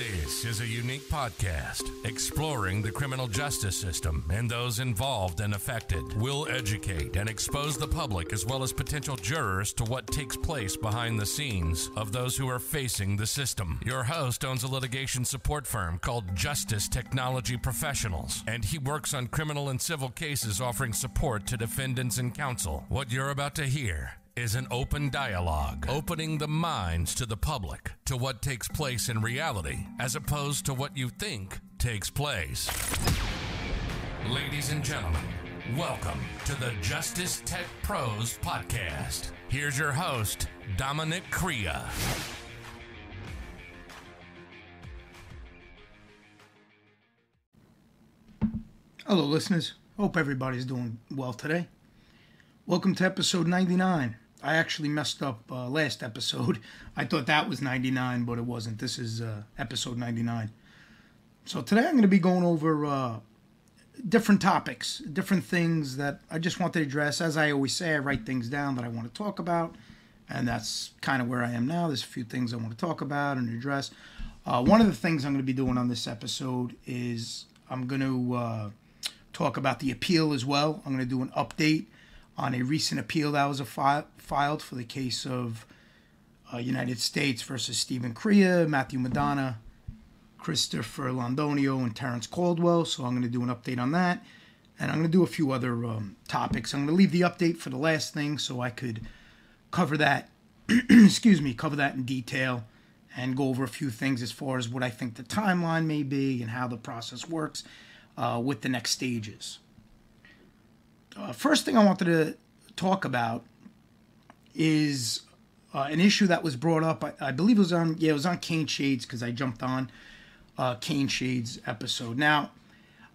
This is a unique podcast exploring the criminal justice system and those involved and affected. We'll educate and expose the public as well as potential jurors to what takes place behind the scenes of those who are facing the system. Your host owns a litigation support firm called Justice Technology Professionals, and he works on criminal and civil cases offering support to defendants and counsel. What you're about to hear is an open dialogue, opening the minds to the public to what takes place in reality as opposed to what you think takes place. Ladies and gentlemen, welcome to the Justice Tech Pros podcast. Here's your host, Dominic Crea. Hello, listeners. Hope everybody's doing well today. Welcome to episode 99. I actually messed up uh, last episode. I thought that was 99, but it wasn't. This is uh, episode 99. So today I'm going to be going over uh, different topics, different things that I just want to address. As I always say, I write things down that I want to talk about, and that's kind of where I am now. There's a few things I want to talk about and address. Uh, one of the things I'm going to be doing on this episode is I'm going to uh, talk about the appeal as well. I'm going to do an update on a recent appeal that was fi- filed for the case of uh, United States versus Steven Crea, Matthew Madonna, Christopher Londonio, and Terrence Caldwell. So I'm going to do an update on that. And I'm going to do a few other um, topics. I'm going to leave the update for the last thing so I could cover that, excuse me, cover that in detail and go over a few things as far as what I think the timeline may be and how the process works uh, with the next stages uh, first thing I wanted to talk about is uh, an issue that was brought up. I, I, believe it was on yeah, it was on Kane Shades because I jumped on uh, Kane Shades episode. Now,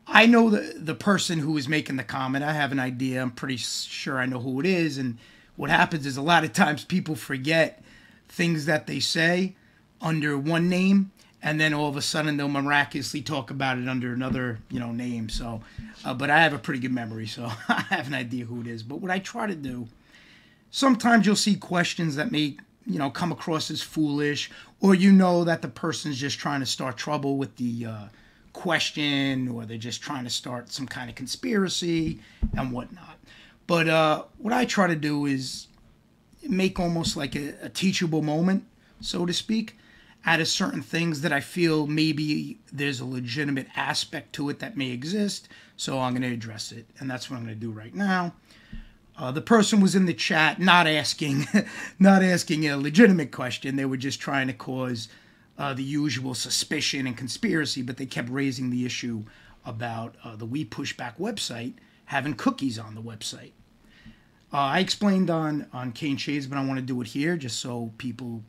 I know the the person who was making the comment. I have an idea. I'm pretty sure I know who it is. And what happens is a lot of times people forget things that they say under one name and then all of a sudden they'll miraculously talk about it under another you know name so uh, but i have a pretty good memory so i have an idea who it is. But what i try to do sometimes you'll see questions that may you know come across as foolish or you know that the person's just trying to start trouble with the uh, question or they're just trying to start some kind of conspiracy and whatnot. But uh, what i try to do is make almost like a, a teachable moment so to speak out of certain things that I feel maybe there's a legitimate aspect to it that may exist. So I'm going to address it. And that's what I'm going to do right now. Uh, the person was in the chat not asking not asking a legitimate question they were just trying to cause uh, the usual suspicion and conspiracy but they kept raising the issue about uh, the we pushback website having cookies on the website uh, i explained on on kane shades but i want to do it here just so people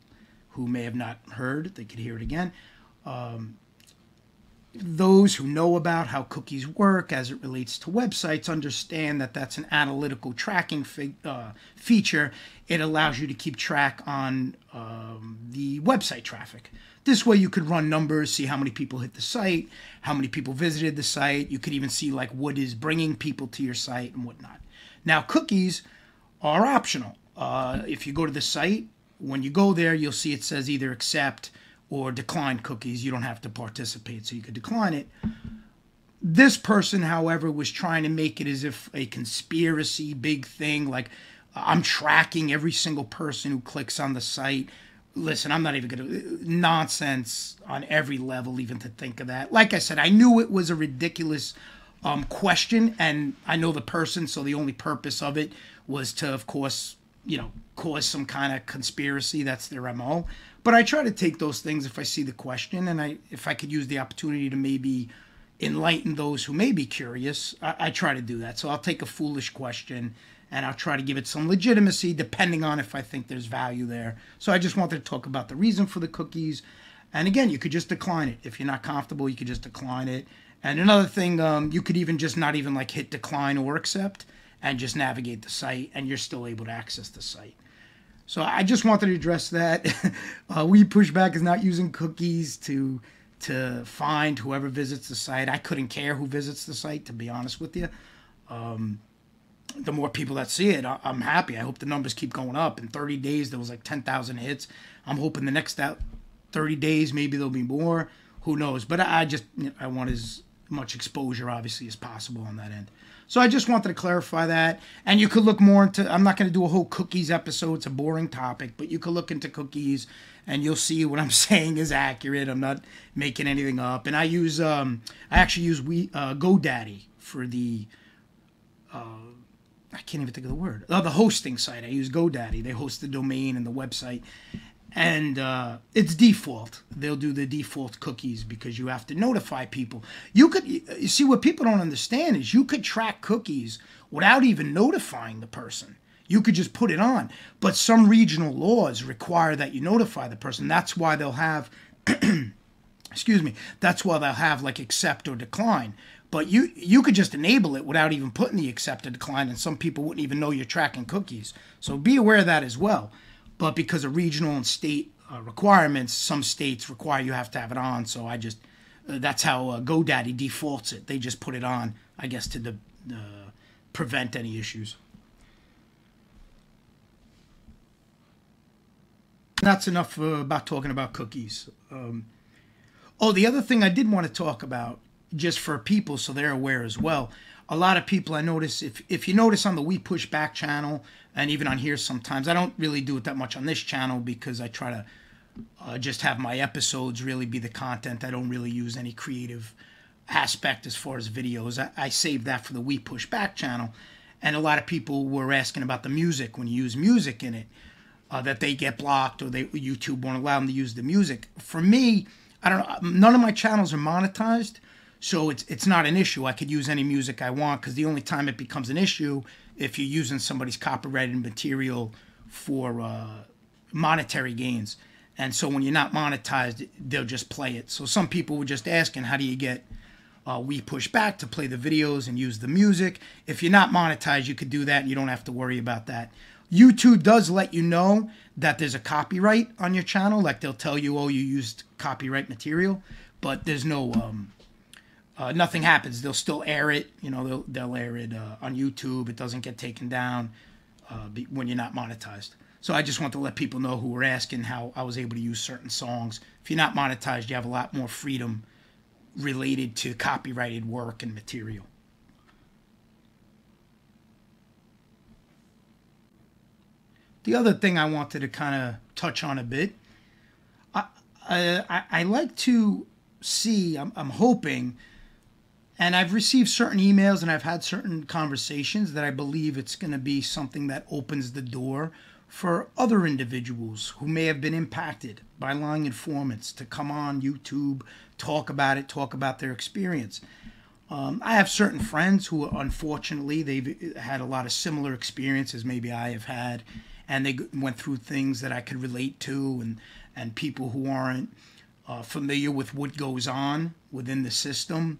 who may have not heard, they could hear it again. Um, those who know about how cookies work as it relates to websites understand that that's an analytical tracking uh, feature. It allows you to keep track on um, the website traffic. This way, you could run numbers, see how many people hit the site, how many people visited the site. You could even see like what is bringing people to your site and whatnot. Now, cookies are optional. Uh, if you go to the site when you go there, you'll see it says either accept or decline cookies. You don't have to participate, so you could decline it. This person, however, was trying to make it as if a conspiracy big thing, like I'm tracking every single person who clicks on the site. Listen, I'm not even going to nonsense on every level, even to think of that. Like I said, I knew it was a ridiculous um, question, and I know the person, so the only purpose of it was to, of course, you know, cause some kind of conspiracy. That's their MO. But I try to take those things if I see the question and I if I could use the opportunity to maybe enlighten those who may be curious, I, I try to do that. So I'll take a foolish question and I'll try to give it some legitimacy depending on if I think there's value there. So I just wanted to talk about the reason for the cookies. And again, you could just decline it. If you're not comfortable, you could just decline it. And another thing, um, you could even just not even like hit decline or accept and just navigate the site, and you're still able to access the site. So I just wanted to address that. uh, we pushback is not using cookies to to find whoever visits the site. I couldn't care who visits the site, to be honest with you. Um, the more people that see it, I, am happy. I hope the numbers keep going up. In 30 days, there was like 10,000 hits. I'm hoping the next 30 days, maybe there'll be more. who knows? But I, I just you know, I want as much exposure, obviously, as possible on that end. So I just wanted to clarify that. And you could look more into. I'm not going to do a whole cookies episode. It's a boring topic, but you could look into cookies, and you'll see what I'm saying is accurate. I'm not making anything up. And I use um I actually use we uh, GoDaddy for the. Uh, I can't even think of the word. Oh, the hosting site. I use GoDaddy. They host the domain and the website, and uh, it's default. They'll do the default cookies because you have to notify people. You could you see what people don't understand is you could track cookies without even notifying the person. You could just put it on, but some regional laws require that you notify the person. That's why they'll have, excuse me, that's why they'll have like accept or decline. But you you could just enable it without even putting the accept or decline, and some people wouldn't even know you're tracking cookies. So be aware of that as well but because of regional and state uh, requirements, some states require you have to have it on. So I just uh, that's how uh, GoDaddy defaults it. They just put it on, I guess, to de- prevent any issues. That's enough uh, about talking about cookies. Um, oh, the other thing I did want to talk about, just for people so they're aware as well. A lot of people I notice, if if you notice on the We Push Back channel, and even on here sometimes. I don't really do it that much on this channel because I try to uh, just have my episodes really be the content. I don't really use any creative aspect as far as videos. I, I save that for the We Push Back channel. And a lot of people were asking about the music when you use music in it, uh, that they get blocked or they YouTube won't allow them to use the music. For me, I don't know. None of my channels are monetized, so it's it's not an issue. I could use any music I want because the only time it becomes an issue if you're using somebody's copyrighted material for uh, monetary gains. And so when you're not monetized, they'll just play it. So some people were just asking, how do you get uh, We Push Back to play the videos and use the music? If you're not monetized, you could do that and you don't have to worry about that. YouTube does let you know that there's a copyright on your channel. Like they'll tell you, oh, you used copyright material, but there's no um, uh, nothing happens. They'll still air it. You know, they'll, they'll air it uh, on YouTube. It doesn't get taken down uh, when you're not monetized. So I just want to let people know who were asking how I was able to use certain songs. If you're not monetized, you have a lot more freedom related to copyrighted work and material. The other thing I wanted to kind of touch on a bit, I, I, I like to see, I'm, I'm hoping and I've received certain emails and I've had certain conversations that I believe it's going to be something that opens the door for other individuals who may have been impacted by lying informants to come on YouTube, talk about it, talk about their experience. Um, I have certain friends who, unfortunately, they've had a lot of similar experiences maybe I have had, and they went through things that I could relate to, and and people who aren't uh, familiar with what goes on within the system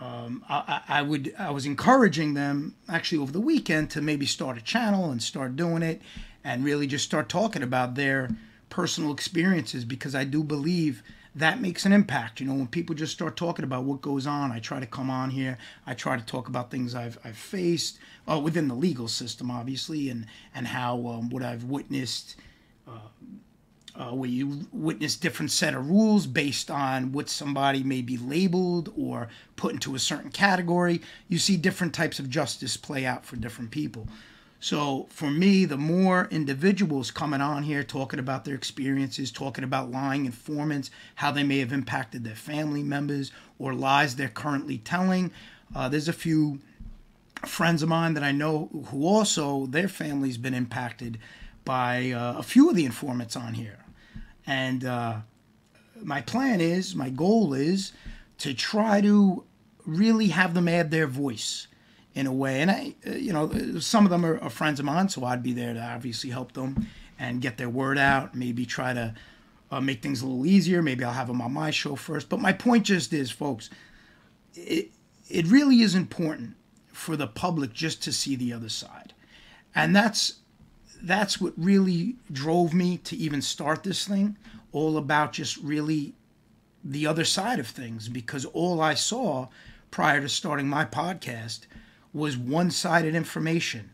um, I, I, would I was encouraging them actually over the weekend to maybe start a channel and start doing it and really just start talking about their personal experiences because I do believe that makes an impact. You know, when people just start talking about what goes on, I try to come on here. I try to talk about things I've, I've faced uh, within the legal system, obviously, and and how um, what I've witnessed. Uh, uh, where you witness different set of rules based on what somebody may be labeled or put into a certain category. You see different types of justice play out for different people. So for me, the more individuals coming on here talking about their experiences, talking about lying informants, how they may have impacted their family members or lies they're currently telling. Uh, there's a few friends of mine that I know who also their family's been impacted by uh, a few of the informants on here. And uh, my plan is, my goal is to try to really have them add their voice in a way. And I, uh, you know, some of them are, are, friends of mine, so I'd be there to obviously help them and get their word out. Maybe try to uh, make things a little easier. Maybe I'll have them on my show first. But my point just is, folks, it it really is important for the public just to see the other side, and that's that's what really drove me to even start this thing, all about just really the other side of things, because all I saw prior to starting my podcast was one sided information.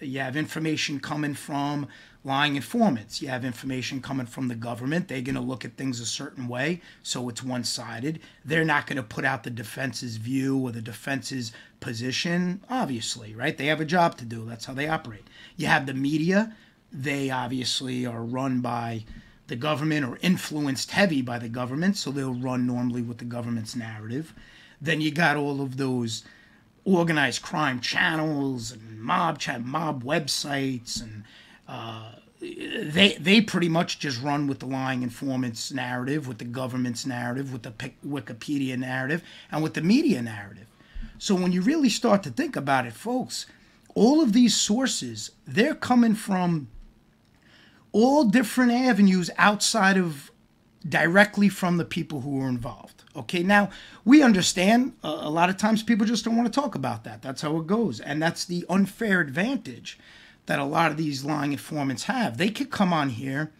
You, have information coming from lying informants. You have information coming from the government. They're going to look at things a certain way, so it's one sided. They're not going to put out the defense's view or the defense's position, obviously, right? They have a job to do. That's how they operate. You have the media. They obviously are run by the government or influenced heavy by the government, so they'll run normally with the government's narrative. Then you got all of those organized crime channels and mob chat, mob websites, and uh, they they pretty much just run with the lying informants narrative, with the government's narrative, with the Wikipedia narrative, and with the media narrative. So when you really start to think about it, folks, all of these sources they're coming from all different avenues outside of directly from the people who are involved. Okay, now we understand a, a lot of times people just don't want to talk about that. That's how it goes. And that's the unfair advantage that a lot of these lying informants have. They could come on here,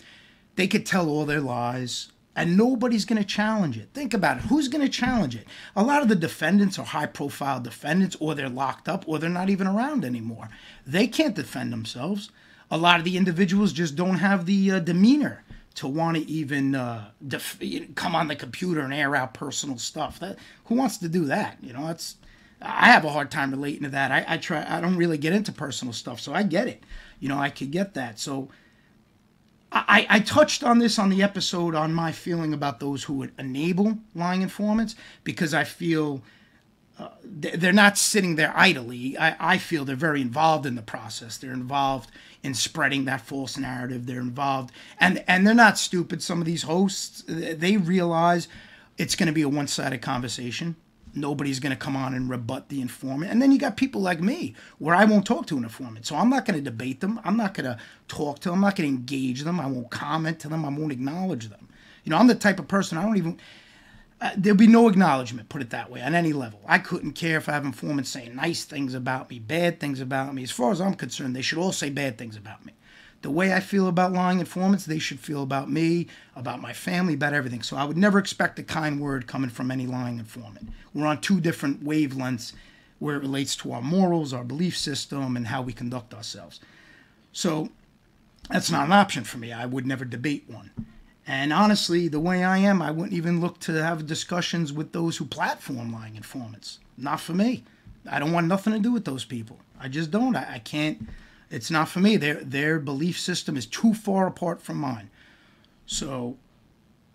they could tell all their lies, and nobody's going to challenge it. Think about it. Who's going to challenge it? A lot of the defendants are high profile defendants, or they're locked up, or they're not even around anymore. They can't defend themselves a lot of the individuals just don't have the uh, demeanor to want to even uh, def- come on the computer and air out personal stuff. That who wants to do that? You know, that's I have a hard time relating to that. I, I try. I don't really get into personal stuff, so I get it. You know, I could get that. So I, I touched on this on the episode on my feeling about those who would enable lying informants because I feel uh, they're not sitting there idly. I, I feel they're very involved in the process. They're involved in spreading that false narrative. They're involved, and and they're not stupid. Some of these hosts, they realize it's going to be a one-sided conversation. Nobody's going to come on and rebut the informant. And then you got people like me, where I won't talk to an informant. So I'm not going to debate them. I'm not going to talk to them. I'm not going to engage them. I won't comment to them. I won't acknowledge them. You know, I'm the type of person I don't even uh, there'll be no acknowledgement, put it that way, on any level. I couldn't care if I have informants saying nice things about me, bad things about me. As far as I'm concerned, they should all say bad things about me. The way I feel about lying informants, they should feel about me, about my family, about everything. So I would never expect a kind word coming from any lying informant. We're on two different wavelengths where it relates to our morals, our belief system, and how we conduct ourselves. So that's not an option for me. I would never debate one. And honestly, the way I am, I wouldn't even look to have discussions with those who platform lying informants. Not for me. I don't want nothing to do with those people. I just don't. I, I can't. It's not for me. Their their belief system is too far apart from mine. So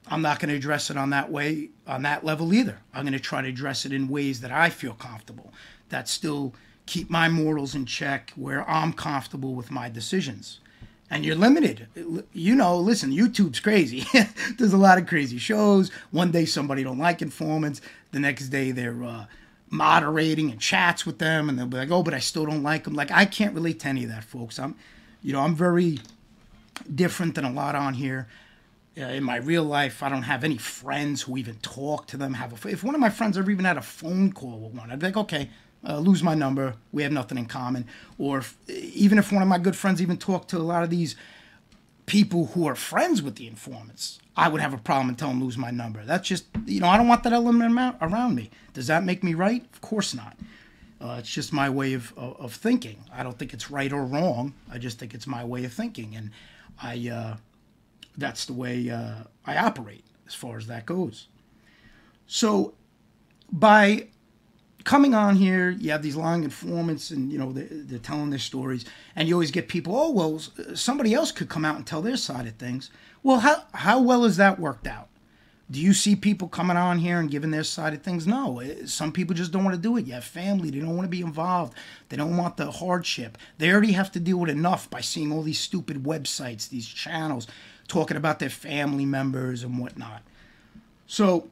I'm not going to address it on that way, on that level either. I'm going to try to address it in ways that I feel comfortable, that still keep my morals in check, where I'm comfortable with my decisions and you're limited. You know, listen, YouTube's crazy. There's a lot of crazy shows. One day somebody don't like informants. The next day they're uh, moderating and chats with them, and they'll be like, "Oh, but I still don't like them." Like I can't relate to any of that, folks. I'm, you know, I'm very different than a lot on here. Uh, in my real life, I don't have any friends who even talk to them. Have a, if one of my friends ever even had a phone call with one, I'd be like, okay, uh, lose my number. We have nothing in common. Or if, even if one of my good friends even talked to a lot of these people who are friends with the informants, I would have a problem and tell them lose my number. That's just, you know, I don't want that element around me. Does that make me right? Of course not. Uh, it's just my way of, of, of, thinking. I don't think it's right or wrong. I just think it's my way of thinking. And I, uh, that's the way uh, I operate as far as that goes. So by coming on here, you have these lying informants, and you know they're, they're, telling their stories, and you always get people. Oh well, somebody else could come out and tell their side of things. Well, how how well is that worked out? Do you see people coming on here and giving their side of things? No. Eh, some people just don't want to do it. You have family. They don't want to be involved. They don't want the hardship. They already have to deal with enough by seeing all these stupid websites, these channels, talking about their family members and whatnot. So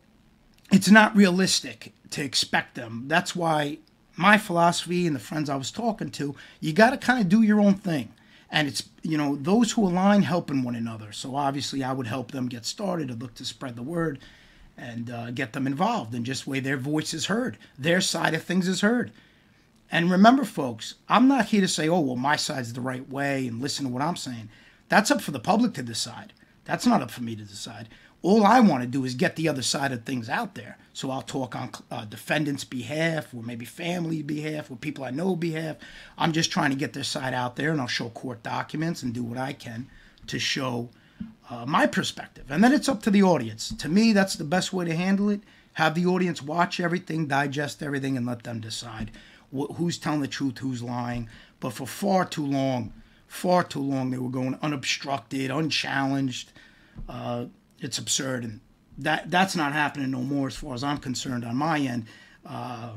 it's not realistic to expect them. That's why my philosophy and the friends I was talking to, you got to kind of do your own thing. And it's, you know, those who align helping one another. So obviously, I would help them get started and look to spread the word and uh, get them involved in just way their voice is heard, their side of things is heard. And remember, folks, I'm not here to say, oh, well, my side's the right way and listen to what I'm saying. That's up for the public to decide. That's not up for me to decide. All I want to do is get the other side of things out there. So I'll talk on uh, defendants' behalf, or maybe family behalf, or people I know behalf. I'm just trying to get their side out there, and I'll show court documents and do what I can to show uh, my perspective. And then it's up to the audience. To me, that's the best way to handle it. Have the audience watch everything, digest everything, and let them decide wh- who's telling the truth, who's lying. But for far too long, far too long, they were going unobstructed, unchallenged. Uh, it's absurd, and that that's not happening no more, as far as I'm concerned, on my end. Uh,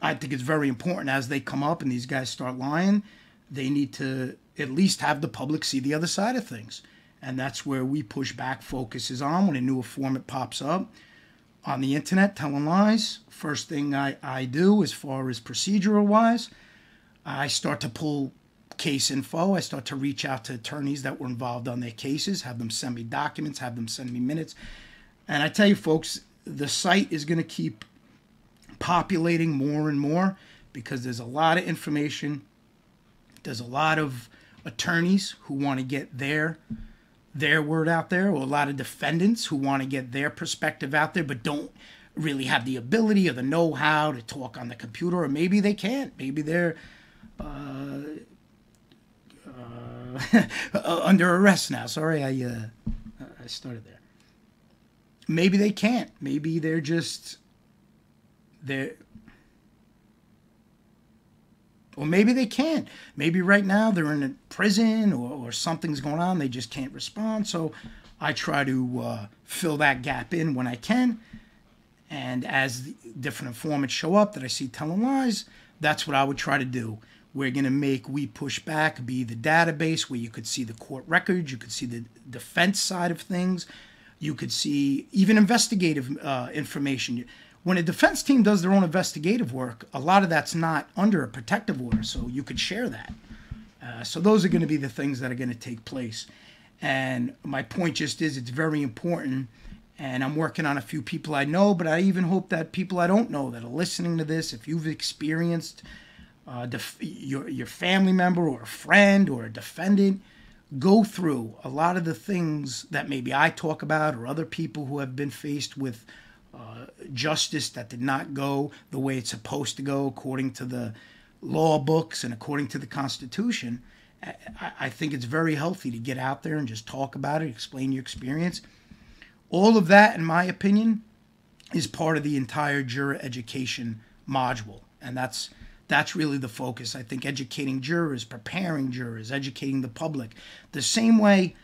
I think it's very important as they come up and these guys start lying, they need to at least have the public see the other side of things, and that's where we push back focuses on when a new informant pops up on the internet telling lies. First thing I, I do, as far as procedural wise, I start to pull case info. I start to reach out to attorneys that were involved on their cases, have them send me documents, have them send me minutes. And I tell you, folks, the site is going to keep populating more and more because there's a lot of information. There's a lot of attorneys who want to get their their word out there, or a lot of defendants who want to get their perspective out there, but don't really have the ability or the know-how to talk on the computer, or maybe they can't. Maybe they're uh, under arrest now. Sorry, I uh, I started there. Maybe they can't. Maybe they're just they're or maybe they can't. Maybe right now they're in a prison or, or something's going on. They just can't respond. So I try to uh, fill that gap in when I can. And as different informants show up that I see telling lies, that's what I would try to do. We're going to make We Push Back be the database where you could see the court records, you could see the defense side of things, you could see even investigative uh, information. When a defense team does their own investigative work, a lot of that's not under a protective order, so you could share that. Uh, so those are going to be the things that are going to take place. And my point just is it's very important. And I'm working on a few people I know, but I even hope that people I don't know that are listening to this, if you've experienced uh, def- your your family member or a friend or a defendant go through a lot of the things that maybe I talk about or other people who have been faced with uh, justice that did not go the way it's supposed to go according to the law books and according to the Constitution. I, I think it's very healthy to get out there and just talk about it, explain your experience. All of that, in my opinion, is part of the entire juror education module, and that's that's really the focus. I think educating jurors, preparing jurors, educating the public. The same way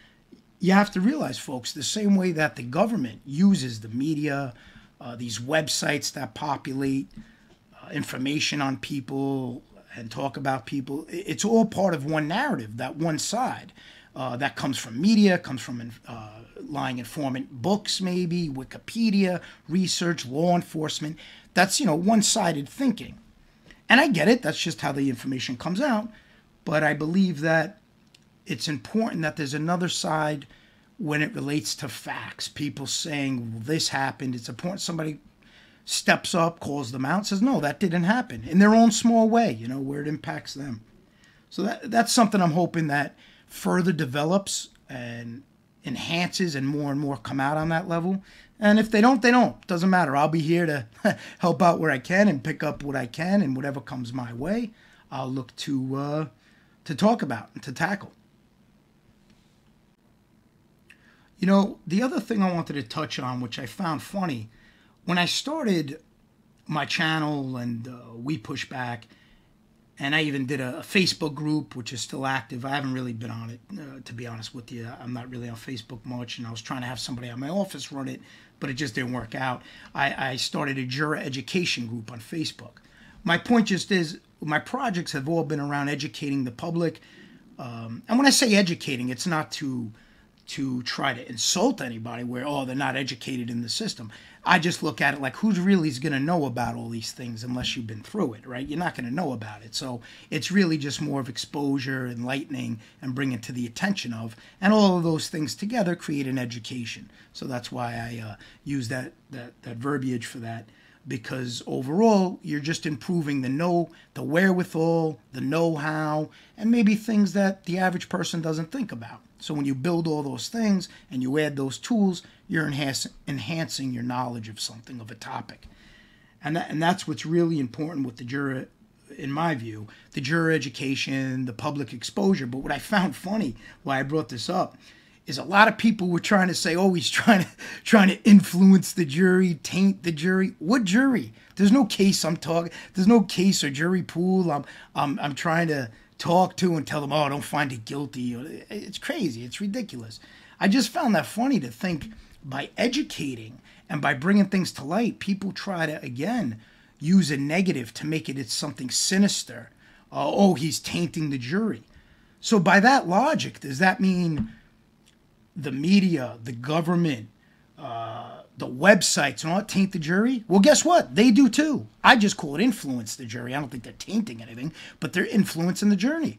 you have to realize, folks, the same way that the government uses the media, uh, these websites that populate uh, information on people and talk about people, it's all part of one narrative, that one side. Uh, that comes from media, comes from uh, lying informant books, maybe Wikipedia, research, law enforcement. That's you know one-sided thinking. And I get it, that's just how the information comes out. But I believe that it's important that there's another side when it relates to facts. People saying, well, this happened. It's important somebody steps up, calls them out, says, no, that didn't happen in their own small way, you know, where it impacts them. So that, that's something I'm hoping that further develops and enhances and more and more come out on that level. And if they don't, they don't. Doesn't matter. I'll be here to help out where I can and pick up what I can and whatever comes my way, I'll look to uh, to talk about and to tackle. You know, the other thing I wanted to touch on, which I found funny, when I started my channel and uh, we push back, and I even did a, a, Facebook group, which is still active. I haven't really been on it, uh, to be honest with you. I'm not really on Facebook much, and I was trying to have somebody at my office run it, but it just didn't work out. I, I started a juror education group on Facebook. My point just is, my projects have all been around educating the public. Um, and when I say educating, it's not to to try to insult anybody where oh they're not educated in the system. I just look at it like who's really going to know about all these things unless you've been through it right? You're not going to know about it. So it's really just more of exposure and enlightening and bringing to the attention of and all of those things together create an education. So that's why i uh, use that, that that verbiage for that because overall you're just improving the know the wherewithal the know-how and maybe things that the average person doesn't think about so when you build all those things and you add those tools you're enhancing enhancing your knowledge of something of a topic and that, and that's what's really important with the juror in my view the juror education the public exposure but what i found funny why i brought this up is a lot of people were trying to say, oh, he's trying to trying to influence the jury, taint the jury. What jury? There's no case I'm talking. There's no case or jury pool. I'm I'm I'm trying to talk to and tell them, oh, don't find it guilty. It's crazy. It's ridiculous. I just found that funny to think by educating and by bringing things to light, people try to again use a negative to make it it's something sinister. Uh, oh, he's tainting the jury. So by that logic, does that mean? the media, the government, uh, the websites, and all that taint the jury? Well, guess what? They do too. I just call it influence the jury. I don't think they're tainting anything, but they're influencing the journey.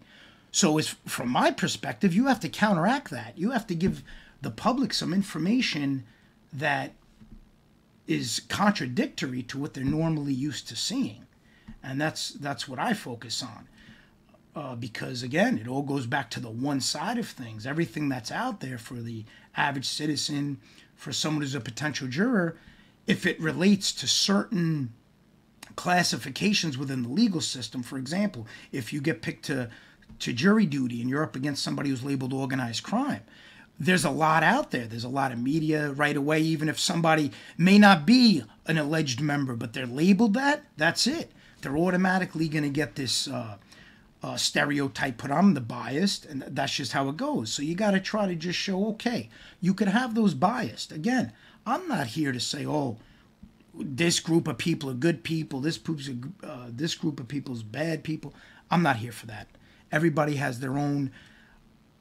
So, as from my perspective, you have to counteract that. You have to give the public some information that is contradictory to what they're normally used to seeing, and that's that's what I focus on uh, because again, it all goes back to the one side of things. Everything that's out there for the average citizen, for someone who's a potential juror, if it relates to certain classifications within the legal system, for example, if you get picked to to jury duty and you're up against somebody who's labeled organized crime, there's a lot out there. There's a lot of media right away. Even if somebody may not be an alleged member, but they're labeled that, that's it. They're automatically going to get this. Uh, uh, stereotype put on the biased, and that's just how it goes. So you got to try to just show, okay, you could have those biased. Again, I'm not here to say, oh, this group of people are good people, this group's uh, this group of people is bad people. I'm not here for that. Everybody has their own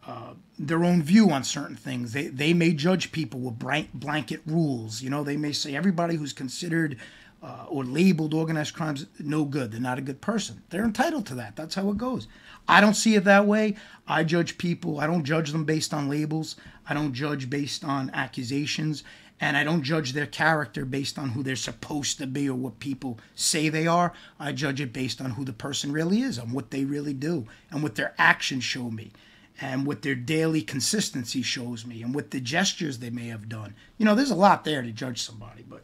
uh, their own view on certain things. They they may judge people with blanket rules. You know, they may say everybody who's considered uh, or labeled organized crimes no good. They're not a good person. They're entitled to that. That's how it goes. I don't see it that way. I judge people. I don't judge them based on labels. I don't judge based on accusations. And I don't judge their character based on who they're supposed to be or what people say they are. I judge it based on who the person really is and what they really do and what their actions show me and what their daily consistency shows me and what the gestures they may have done. You know, there's a lot there to judge somebody, but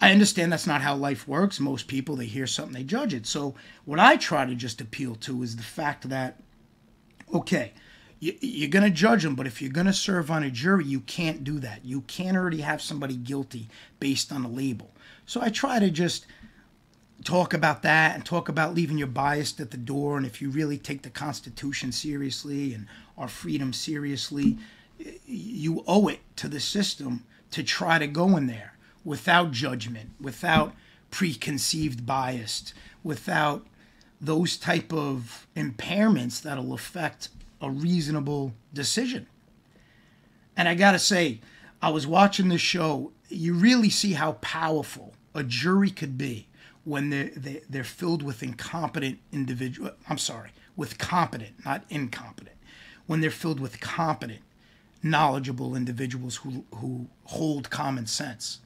I understand that's not how life works. Most people, they hear something, they judge it. So, what I try to just appeal to is the fact that, okay, you, are going to judge them, but if you're going to serve on a jury, you can't do that. You can't already have somebody guilty based on a label. So, I try to just talk about that and talk about leaving your bias at the door. And if you really take the Constitution seriously and our freedom seriously, you owe it to the system to try to go in there without judgment, without preconceived bias, without those type of impairments that'll affect a reasonable decision. And I got to say, I was watching this show. You really see how powerful a jury could be when they're, they're filled with incompetent individual. I'm sorry, with competent, not incompetent. When they're filled with competent, knowledgeable individuals who, who hold common sense.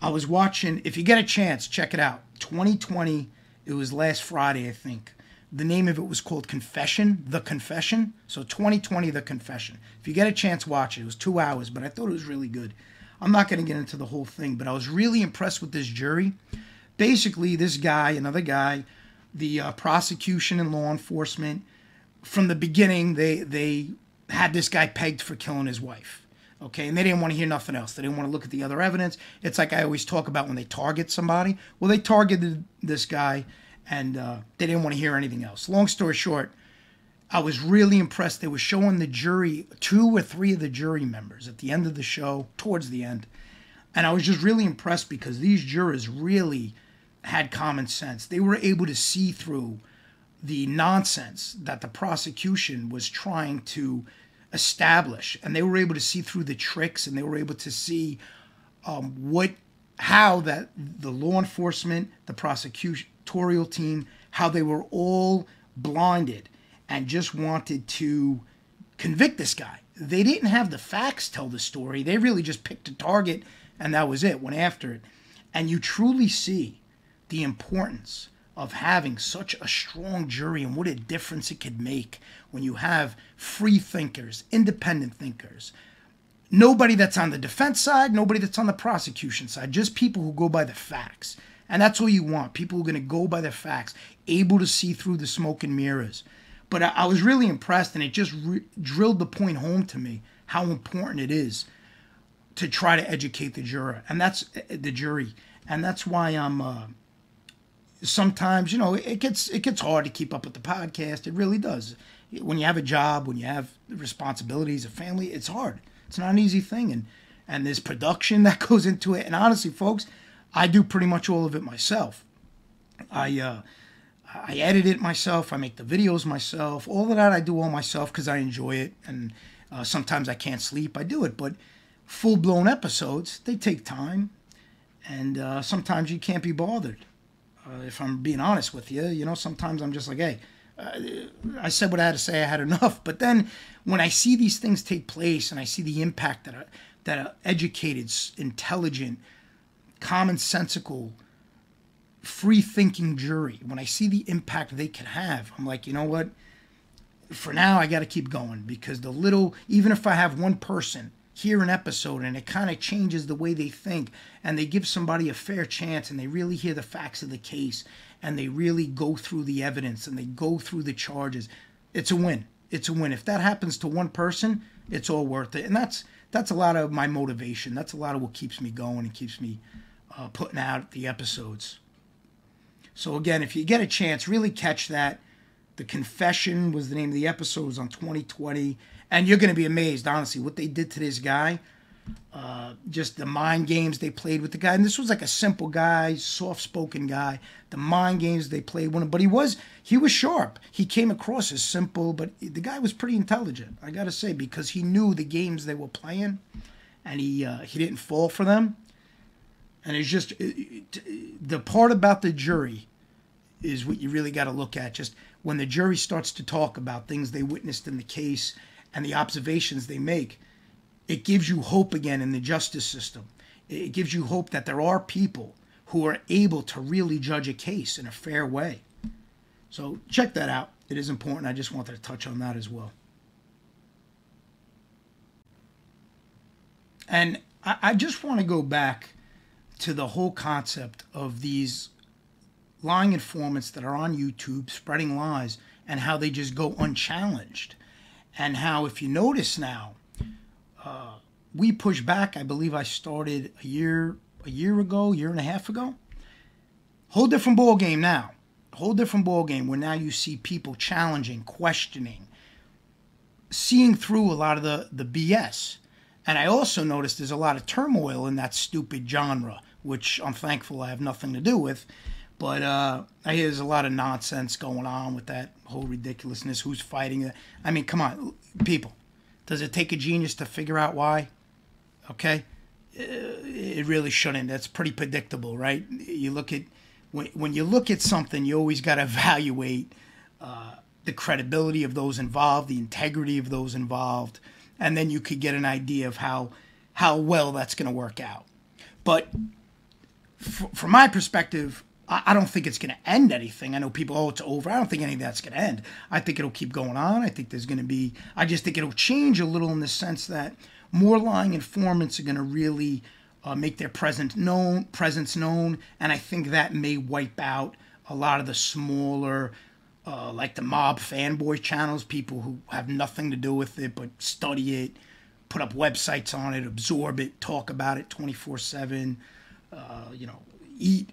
I was watching, if you get a chance, check it out. 2020, it was last Friday, I think. The name of it was called Confession, The Confession. So 2020, The Confession. If you get a chance, watch it. It was two hours, but I thought it was really good. I'm not going to get into the whole thing, but I was really impressed with this jury. Basically, this guy, another guy, the uh, prosecution and law enforcement, from the beginning, they they had this guy pegged for killing his wife. Okay, and they didn't want to hear nothing else. They didn't want to look at the other evidence. It's like I always talk about when they target somebody. Well, they targeted this guy, and uh, they didn't want to hear anything else. Long story short, I was really impressed. They were showing the jury, two or three of the jury members at the end of the show, towards the end, and I was just really impressed because these jurors really had common sense. They were able to see through the nonsense that the prosecution was trying to establish, and they were able to see through the tricks, and they were able to see um, what how that the law enforcement, the prosecutorial team, how they were all blinded and just wanted to convict this guy. They didn't have the facts tell the story. They really just picked a target and that was it. Went after it. and you truly see the importance of having such a strong jury and what a difference it could make when you have free thinkers, independent thinkers, nobody that's on the defense side, nobody that's on the prosecution side, just people who go by the facts. And that's all you want people who are going to go by the facts, able to see through the smoke and mirrors. But I, was really impressed, and it just re- drilled the point home to me how important it is to try to educate the juror, and that's uh, the jury, and that's why I'm. Uh, sometimes you know it gets it gets hard to keep up with the podcast. It really does. When you have a job, when you have responsibilities, a family, it's hard. It's not an easy thing, and and there's production that goes into it. And honestly, folks, I do pretty much all of it myself. I uh, I edit it myself. I make the videos myself. All of that I do all myself because I enjoy it. And uh, sometimes I can't sleep. I do it, but full blown episodes they take time, and uh, sometimes you can't be bothered. Uh, if I'm being honest with you, you know, sometimes I'm just like, hey. Uh, I said what I had to say. I had enough. But then, when I see these things take place, and I see the impact that a, that an educated, intelligent, commonsensical, free thinking jury, when I see the impact they can have, I'm like, you know what? For now, I got to keep going because the little, even if I have one person hear an episode and it kind of changes the way they think and they give somebody a fair chance and they really hear the facts of the case and they really go through the evidence and they go through the charges, it's a win. It's a win. If that happens to one person, it's all worth it. And that's that's a lot of my motivation. That's a lot of what keeps me going and keeps me uh, putting out the episodes. So again, if you get a chance, really catch that. The Confession was the name of the episode. It was on 2020, and you're going to be amazed, honestly, what they did to this guy. Uh, just the mind games they played with the guy, and this was like a simple guy, soft-spoken guy. The mind games they played with him, but he was he was sharp. He came across as simple, but the guy was pretty intelligent. I got to say because he knew the games they were playing, and he uh, he didn't fall for them and it's just the part about the jury is what you really got to look at. Just when the jury starts to talk about things they witnessed in the case and the observations they make, it gives you hope again in the justice system. It gives you hope that there are people who are able to really judge a case in a fair way. So check that out. It is important. I just wanted to touch on that as well. And I, just want to go back to the whole concept of these lying informants that are on YouTube spreading lies and how they just go unchallenged. And how, if you notice now, uh, we push back. I believe I started a year, a year ago, year and a half ago. Whole different ball game now. Whole different ball game where now you see people challenging, questioning, seeing through a lot of the the BS. And I also noticed there's a lot of turmoil in that stupid genre which I'm thankful I have nothing to do with. But uh, I hear there's a lot of nonsense going on with that whole ridiculousness. Who's fighting it? I mean, come on, people. Does it take a genius to figure out why? Okay, uh, it really shouldn't. That's pretty predictable, right? You look at when when you look at something, you always got to evaluate uh, the credibility of those involved, the integrity of those involved, and then you could get an idea of how how well that's going to work out. But from my perspective, I don't think it's going to end anything. I know people, oh, it's over. I don't think any of that's going to end. I think it'll keep going on. I think there's going to be, I just think it'll change a little in the sense that more lying informants are going to really uh, make their presence known, presence known, and I think that may wipe out a lot of the smaller, uh, like the mob fanboy channels, people who have nothing to do with it but study it, put up websites on it, absorb it, talk about it 24 7 uh, you know, eat,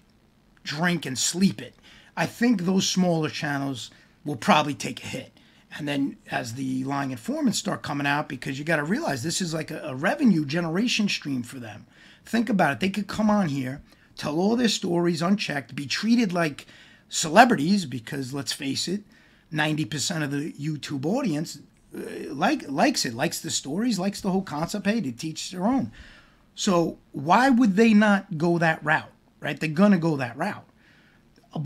drink, and sleep it. I think those smaller channels will probably take a hit. And then as the lying informants start coming out, because you got to realize this is like a, a revenue generation stream for them. Think about it. They could come on here, tell all their stories unchecked, be treated like celebrities, because let's face it, 90% of the YouTube audience uh, like likes it, likes the stories, likes the whole concept. Hey, they teach their own. So why would they not go that route, right? They're going to go that route.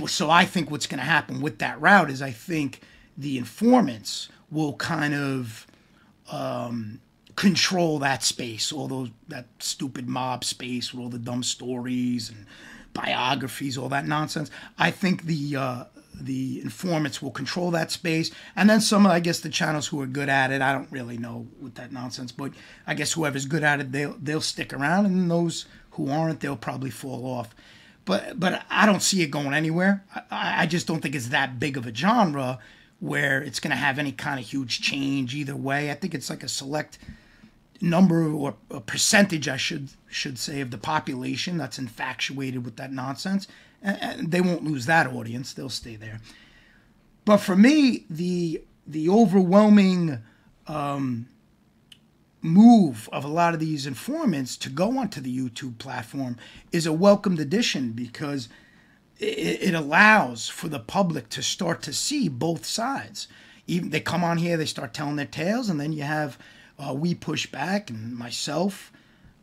So I think what's going to happen with that route is I think the informants will kind of um, control that space, all those that stupid mob space with all the dumb stories and biographies, all that nonsense. I think the uh, the informants will control that space, and then some, of I guess, the channels who are good at it. I don't really know with that nonsense, but I guess whoever's good at it, they'll they'll stick around, and those who aren't, they'll probably fall off. But but I don't see it going anywhere. I, I just don't think it's that big of a genre where it's going to have any kind of huge change either way. I think it's like a select number or a percentage, I should should say, of the population that's infatuated with that nonsense, and they won't lose that audience; they'll stay there. But for me, the the overwhelming um, move of a lot of these informants to go onto the YouTube platform is a welcomed addition because it, allows for the public to start to see both sides. Even they come on here, they start telling their tales, and then you have uh, we push back and myself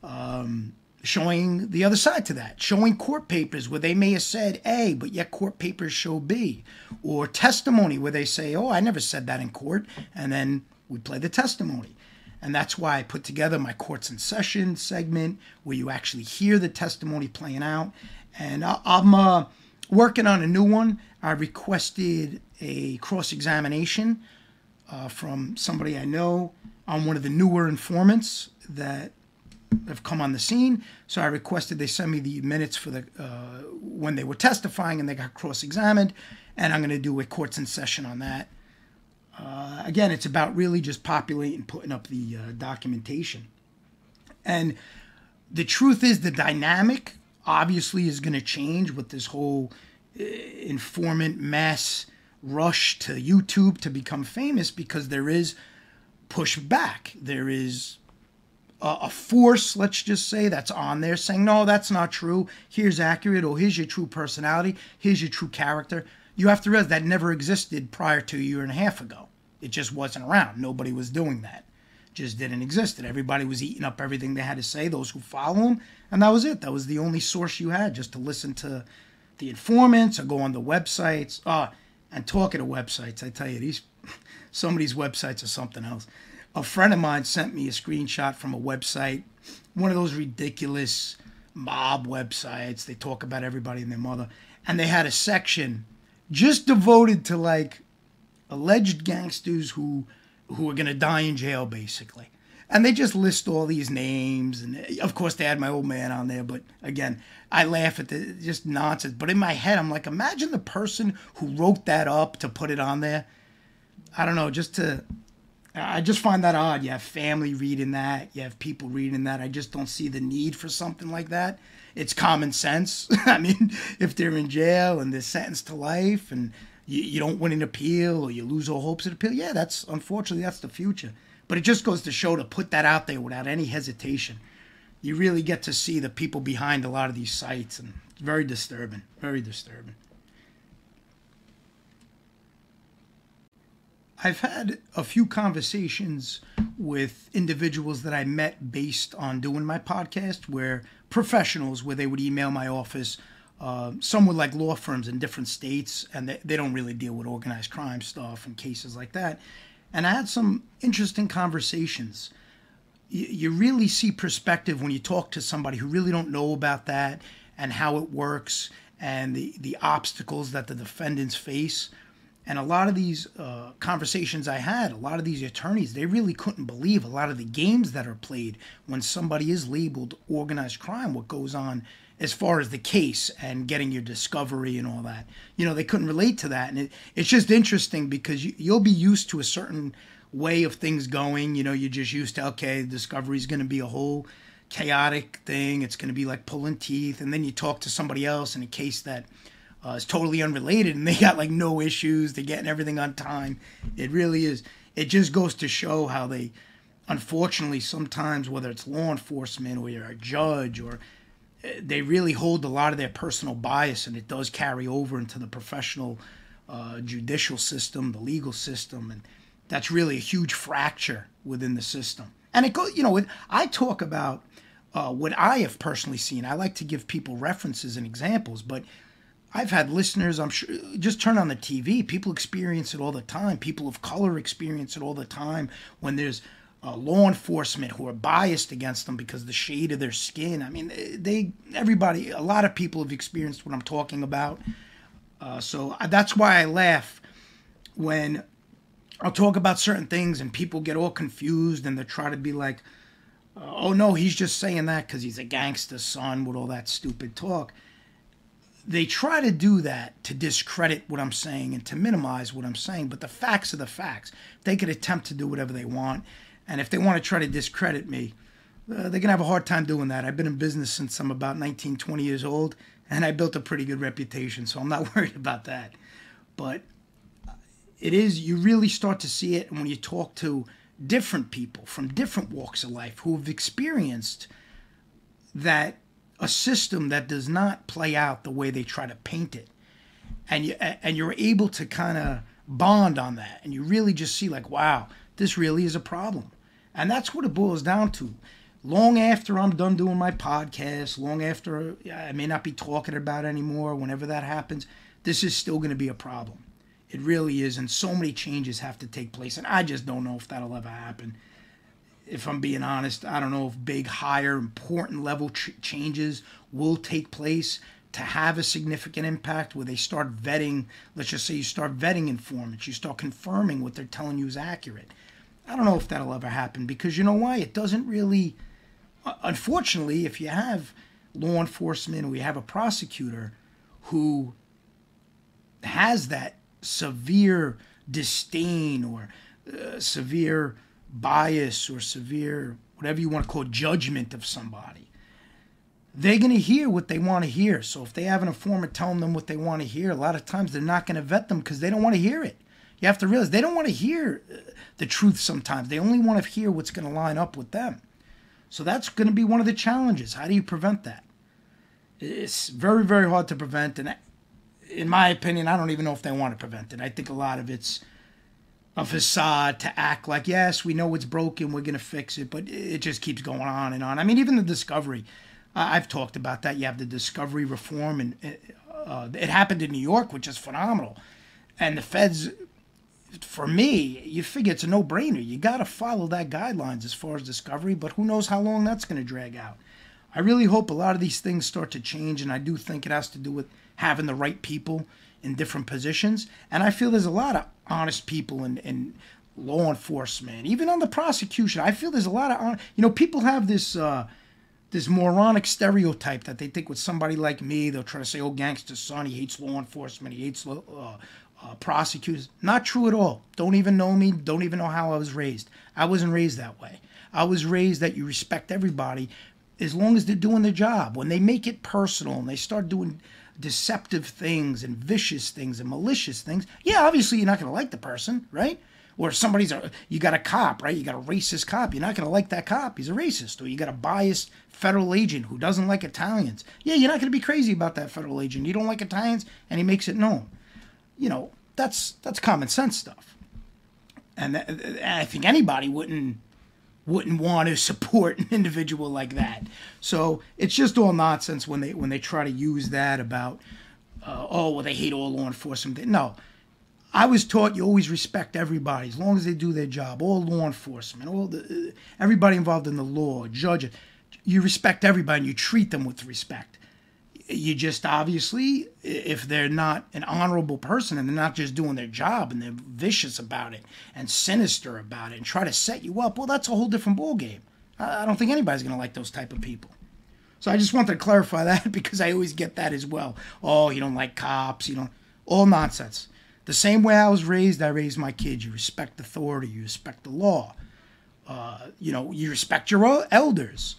um, showing the other side to that, showing court papers where they may have said A, but yet court papers show B, or testimony where they say, oh, I never said that in court, and then we play the testimony. And that's why I put together my courts in session segment where you actually hear the testimony playing out. And I'm uh, working on a new one. I requested a cross examination uh, from somebody I know on one of the newer informants that have come on the scene. So I requested they send me the minutes for the uh, when they were testifying and they got cross-examined, and I'm going to do a courts in session on that. Uh, again, it's about really just populating, putting up the uh, documentation, and the truth is the dynamic obviously is going to change with this whole uh, informant mass rush to YouTube to become famous because there is push back. There is a, a, force, let's just say, that's on there saying, no, that's not true. Here's accurate, or here's your true personality, here's your true character. You have to realize that never existed prior to a year and a half ago. It just wasn't around. Nobody was doing that. It just didn't exist. Everybody was eating up everything they had to say, those who follow them. And that was it. That was the only source you had just to listen to the informants or go on the websites. Uh, and talking to websites, I tell you, these some of these websites are something else. A friend of mine sent me a screenshot from a website, one of those ridiculous mob websites. They talk about everybody and their mother. And they had a section just devoted to like alleged gangsters who who are going to die in jail basically. And they just list all these names and of course they had my old man on there but again i laugh at the just nonsense. But in my head i'm like imagine the person who wrote that up to put it on there. I don't know just to i just find that odd you have family reading that you have people reading that i just don't see the need for something like that it's common sense i mean if they're in jail and they're sentenced to life and you, you don't win an appeal or you lose all hopes of appeal yeah that's unfortunately that's the future but it just goes to show to put that out there without any hesitation. You really get to see the people behind a lot of these sites, and it's very disturbing. Very disturbing. I've had a few conversations with individuals that I met based on doing my podcast, where professionals, where they would email my office. Uh, some were like law firms in different states, and they, they don't really deal with organized crime stuff and cases like that and I had some interesting conversations. You, you really see perspective when you talk to somebody who really don't know about that and how it works and the, the obstacles that the defendants face. And a lot of these uh, conversations I had, a lot of these attorneys, they really couldn't believe a lot of the games that are played when somebody is labeled organized crime, what goes on as far as the case and getting your discovery and all that. You know, they couldn't relate to that. And it, it's just interesting because you, you'll be used to a certain way of things going. You know, you're just used to, okay, discovery is going to be a whole chaotic thing. It's going to be like pulling teeth. And then you talk to somebody else in a case that uh, is totally unrelated and they got like no issues. They're getting everything on time. It really is. It just goes to show how they, unfortunately, sometimes, whether it's law enforcement or you're a judge or they really hold a lot of their personal bias, and it does carry over into the professional uh, judicial system, the legal system, and that's really a huge fracture within the system. And it goes, you know, I talk about uh, what I have personally seen. I like to give people references and examples, but I've had listeners, I'm sure, just turn on the TV. People experience it all the time. People of color experience it all the time when there's uh, law enforcement who are biased against them because of the shade of their skin. I mean, they everybody, a lot of people have experienced what I'm talking about. Uh, so that's why I laugh when I'll talk about certain things and people get all confused and they try to be like, "Oh no, he's just saying that because he's a gangster son with all that stupid talk." They try to do that to discredit what I'm saying and to minimize what I'm saying, but the facts are the facts. They could attempt to do whatever they want and if they want to try to discredit me, uh, they're going to have a hard time doing that. I've been in business since I'm about 19, 20 years old, and I built a pretty good reputation, so I'm not worried about that. But it is, you really start to see it when you talk to different people from different walks of life who have experienced that a system that does not play out the way they try to paint it. And you and you're able to kind of bond on that and you really just see like wow, this really is a problem. And that's what it boils down to. Long after I'm done doing my podcast, long after I may not be talking about anymore, whenever that happens, this is still going to be a problem. It really is. And so many changes have to take place. And I just don't know if that'll ever happen. If I'm being honest, I don't know if big, higher, important level ch- changes will take place to have a significant impact where they start vetting, let's just say you start vetting informants, you start confirming what they're telling you is accurate. I don't know if that'll ever happen because you know why? It doesn't really. Unfortunately, if you have law enforcement or you have a prosecutor who has that severe disdain or uh, severe bias or severe whatever you want to call judgment of somebody they're going to hear what they want to hear so if they have an informant telling them what they want to hear a lot of times they're not going to vet them because they don't want to hear it you have to realize they don't want to hear uh, the truth sometimes. They only want to hear what's going to line up with them. So that's going to be one of the challenges. How do you prevent that? It's very, very hard to prevent. And in my opinion, I don't even know if they want to prevent it. I think a lot of it's a facade to act like, yes, we know it's broken, we're going to fix it, but it just keeps going on and on. I mean, even the discovery, I've talked about that. You have the discovery reform, and uh, it happened in New York, which is phenomenal. And the feds for me, you figure it's a no brainer. You got to follow that guidelines as far as discovery, but who knows how long that's going to drag out. I really hope a lot of these things start to change, and I do think it has to do with having the right people in different positions. And I feel there's a lot of honest people and, in law enforcement, even on the prosecution. I feel there's a lot of, you know, people have this. Uh, this moronic stereotype that they think with somebody like me, they'll try to say, "Oh, gangster son, he hates law enforcement, he hates uh, uh, prosecutors. Not true at all. Don't even know me. Don't even know how I was raised. I wasn't raised that way. I was raised that you respect everybody as long as they're doing their job. When they make it personal and they start doing deceptive things and vicious things and malicious things, yeah, obviously you're not going to like the person, right? Or somebody's a, you got a cop, right? You got a racist cop. You're not going to like that cop. He's a racist. Or you got a biased federal agent who doesn't like Italians. Yeah, you're not going to be crazy about that federal agent. You don't like Italians, and he makes it known you know, that's that's common sense stuff. And, th- and I think anybody wouldn't wouldn't want to support an individual like that. So it's just all nonsense when they when they try to use that about uh, oh well they hate all law enforcement. No, I was taught you always respect everybody as long as they do their job. All law enforcement, all the everybody involved in the law, judges, you respect everybody and you treat them with respect you just obviously, if they're not an honorable person and they're not just doing their job and they're vicious about it and sinister about it and try to set you up, well, that's a whole different ballgame. I don't think anybody's going to like those type of people. So I just wanted to clarify that because I always get that as well. Oh, you don't like cops, you don't. All nonsense. The same way I was raised, I raised my kids. You respect authority, you respect the law. Uh, you know, you respect your elders.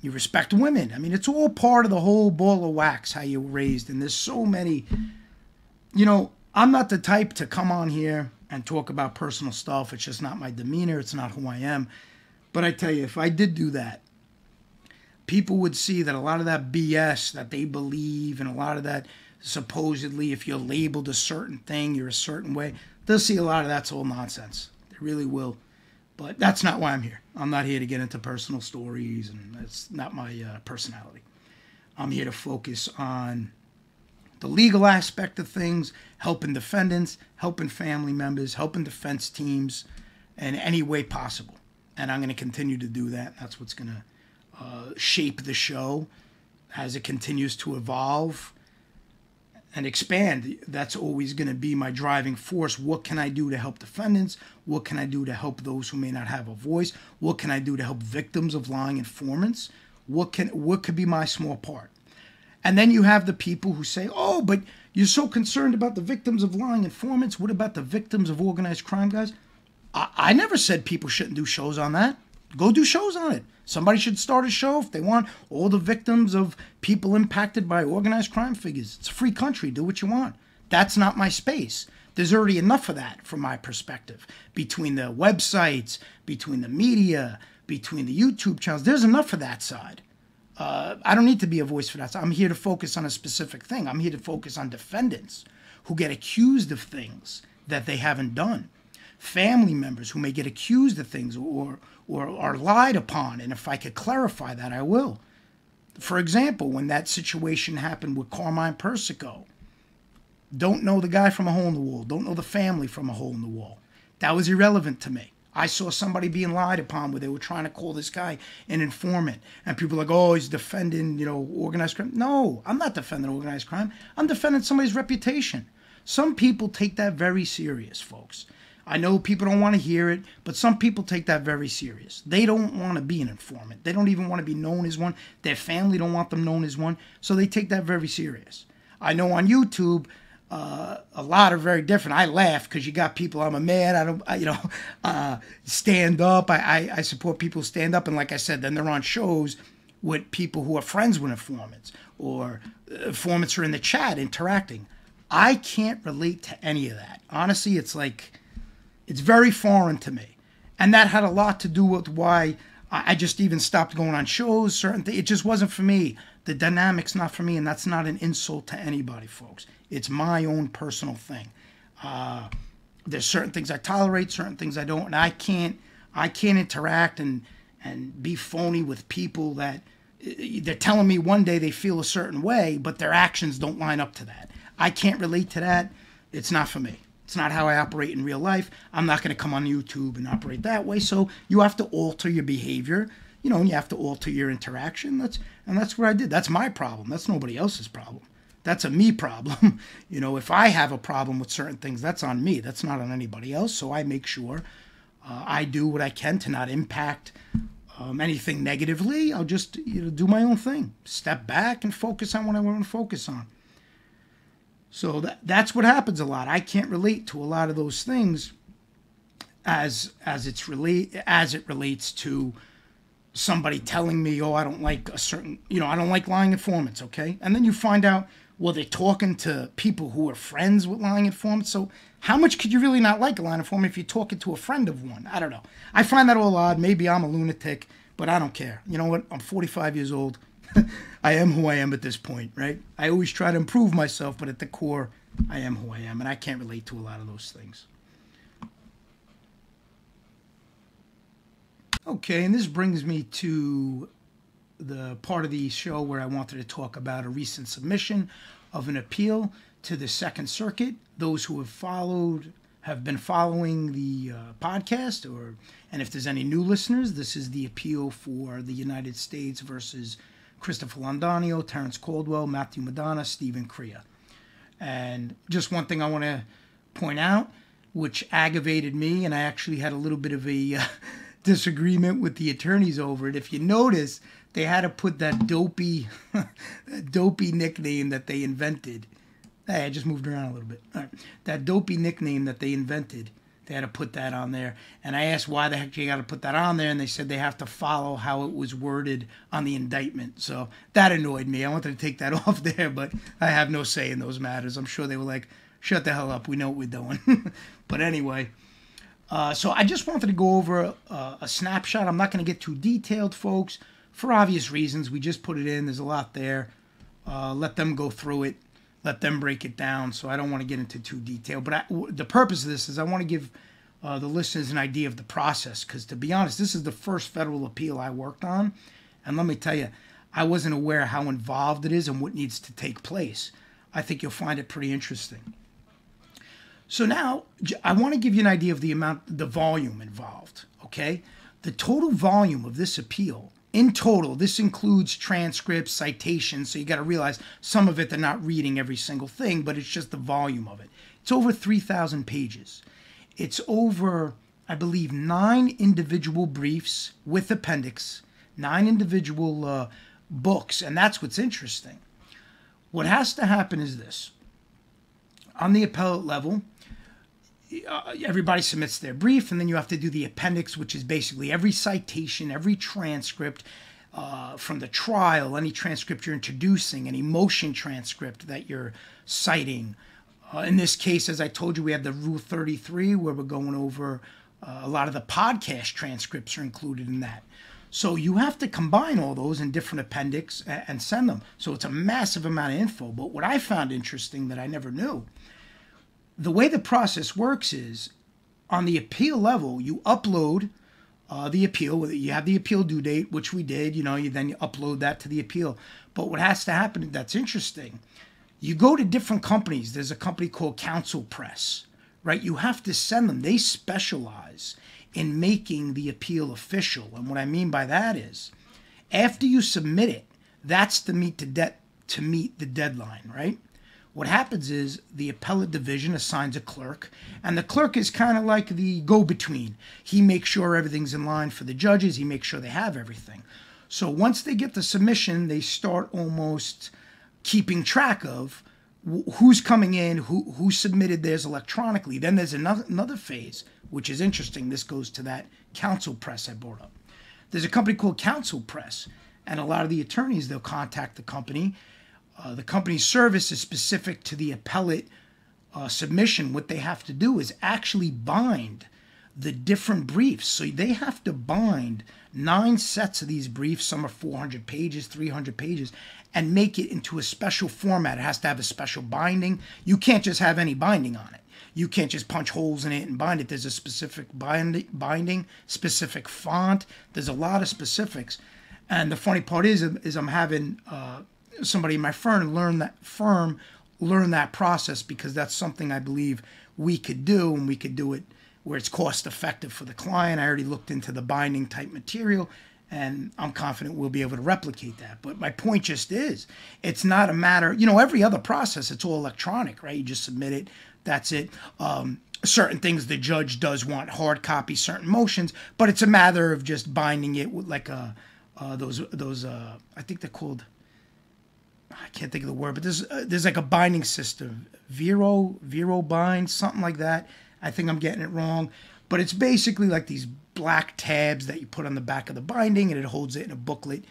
You respect women. I mean, it's all part of the whole ball of wax how you're raised. And there's so many, you know, I'm not the type to come on here and talk about personal stuff. It's just not my demeanor. It's not who I am. But I tell you, if I did do that, people would see that a lot of that BS that they believe and a lot of that supposedly, if you're labeled a certain thing, you're a certain way, they'll see a lot of that's all nonsense. They really will. But that's not why I'm here. I'm not here to get into personal stories, and that's not my uh, personality. I'm here to focus on the legal aspect of things, helping defendants, helping family members, helping defense teams in any way possible. and I'm going to continue to do that. That's what's going to uh, shape the show as it continues to evolve and expand. That's always going to be my driving force. What can I do to help defendants? What can I do to help those who may not have a voice? What can I do to help victims of lying informants? What can what could be my small part? And then you have the people who say, "Oh, but you're so concerned about the victims of lying informants. What about the victims of organized crime, guys?" I, I never said people shouldn't do shows on that. Go do shows on it. Somebody should start a show if they want all the victims of people impacted by organized crime figures. It's a free country. Do what you want. That's not my space. There's already enough of that from my perspective. Between the websites, between the media, between the YouTube channels, there's enough of that side. Uh, I don't need to be a voice for that. I'm here to focus on a specific thing. I'm here to focus on defendants who get accused of things that they haven't done family members who may get accused of things or or are lied upon and if I could clarify that I will. For example, when that situation happened with Carmine Persico, don't know the guy from a hole in the wall, don't know the family from a hole in the wall. That was irrelevant to me. I saw somebody being lied upon where they were trying to call this guy an informant. And people like, oh, he's defending, you know, organized crime. No, I'm not defending organized crime. I'm defending somebody's reputation. Some people take that very serious, folks. I know people don't want to hear it, but some people take that very serious. They don't want to be an informant. They don't even want to be known as one. Their family don't want them known as one, so they take that very serious. I know on YouTube, uh, a lot are very different. I laugh because you got people. I'm a man. I don't, I, you know, uh, stand up. I, I, I support people stand up, and like I said, then they're on shows with people who are friends with informants or uh, informants are in the chat interacting. I can't relate to any of that. Honestly, it's like it's very foreign to me. And that had a lot to do with why I just even stopped going on shows, certain things. It just wasn't for me. The dynamic's not for me, and that's not an insult to anybody, folks. It's my own personal thing. Uh, there's certain things I tolerate, certain things I don't, and I can't I can't interact and and be phony with people that they're telling me one day they feel a certain way, but their actions don't line up to that. I can't relate to that. It's not for me. It's not how I operate in real life. I'm not going to come on YouTube and operate that way. So you have to alter your behavior, you know, and you have to alter your interaction. That's and that's what I did. That's my problem. That's nobody else's problem. That's a me problem. you know, if I have a problem with certain things, that's on me. That's not on anybody else. So I make sure uh, I do what I can to not impact um, anything negatively. I'll just you know do my own thing, step back and focus on what I want to focus on. So that that's what happens a lot. I can't relate to a lot of those things as as it's relate as it relates to somebody telling me, "Oh, I don't like a certain, you know, I don't like lying informants." Okay, and then you find out, well, they're talking to people who are friends with lying informants. So how much could you really not like a lying informant if you're talking to a friend of one? I don't know. I find that all odd. Maybe I'm a lunatic, but I don't care. You know what? I'm 45 years old. I am who I am at this point, right? I always try to improve myself, but at the core, I am who I am, and I can't relate to a lot of those things. Okay, and this brings me to the part of the show where I wanted to talk about a recent submission of an appeal to the Second Circuit. Those who have followed have been following the uh, podcast, or and if there's any new listeners, this is the appeal for the United States versus Christopher Londoño, Terrence Caldwell, Matthew Madonna, Steven Crea. And just one thing I want to point out, which aggravated me, and I actually had a little bit of a uh, disagreement with the attorneys over it. If you notice, they had to put that dopey, that dopey nickname that they invented. Hey, I just moved around a little bit. That dopey nickname that they invented they had to put that on there. And I asked why the heck you got to put that on there, and they said they have to follow how it was worded on the indictment. So that annoyed me. I wanted to take that off there, but I have no say in those matters. I'm sure they were like, shut the hell up. We know what we're doing. but anyway, uh, so I just wanted to go over a, a snapshot. I'm not going to get too detailed, folks, for obvious reasons. We just put it in, there's a lot there. Uh, let them go through it let them break it down. So I don't want to get into too detail. But I, the purpose of this is I want to give uh, the listeners an idea of the process. Because to be honest, this is the first federal appeal I worked on. And let me tell you, I wasn't aware how involved it is and what needs to take place. I think you'll find it pretty interesting. So now I want to give you an idea of the amount, the volume involved. Okay. The total volume of this appeal, in total, this includes transcripts, citations, so you got to realize some of it they're not reading every single thing, but it's just the volume of it. It's over 3,000 pages. It's over, I believe, nine individual briefs with appendix, nine individual uh, books, and that's what's interesting. What has to happen is this on the appellate level, uh, everybody submits their brief, and then you have to do the appendix, which is basically every citation, every transcript uh, from the trial, any transcript you're introducing, any motion transcript that you're citing. Uh, in this case, as I told you, we have the Rule 33 where we're going over uh, a lot of the podcast transcripts are included in that. So you have to combine all those in different appendix and, and send them. So it's a massive amount of info. But what I found interesting that I never knew the way the process works is on the appeal level, you upload uh, the appeal. You have the appeal due date, which we did. You know, you then you upload that to the appeal. But what has to happen that's interesting, you go to different companies. There's a company called Counsel Press, right? You have to send them. They specialize in making the appeal official. And what I mean by that is, after you submit it, that's to meet the de- to meet the deadline, right? What happens is the appellate division assigns a clerk, and the clerk is kind of like the go between. He makes sure everything's in line for the judges, he makes sure they have everything. So once they get the submission, they start almost keeping track of who's coming in, who who submitted theirs electronically. Then there's another another phase, which is interesting. This goes to that counsel press I brought up. There's a company called Counsel Press, and a lot of the attorneys they'll contact the company uh, the company's service is specific to the appellate uh, submission. What they have to do is actually bind the different briefs. So they have to bind nine sets of these briefs. Some are 400 pages, 300 pages, and make it into a special format. It has to have a special binding. You can't just have any binding on it. You can't just punch holes in it and bind it. There's a specific bind- binding, specific font. There's a lot of specifics. And the funny part is, is I'm having uh, somebody in my firm learn that firm learn that process because that's something I believe we could do and we could do it where it's cost effective for the client. I already looked into the binding type material and I'm confident we'll be able to replicate that. But my point just is it's not a matter, you know, every other process, it's all electronic, right? You just submit it, that's it. Um, certain things the judge does want hard copy, certain motions, but it's a matter of just binding it with like a, uh, those, those, uh, I think they're called I can't think of the word, but there's uh, there's like a binding system, Vero Vero bind, something like that. I think I'm getting it wrong, but it's basically like these black tabs that you put on the back of the binding, and it holds it in a booklet.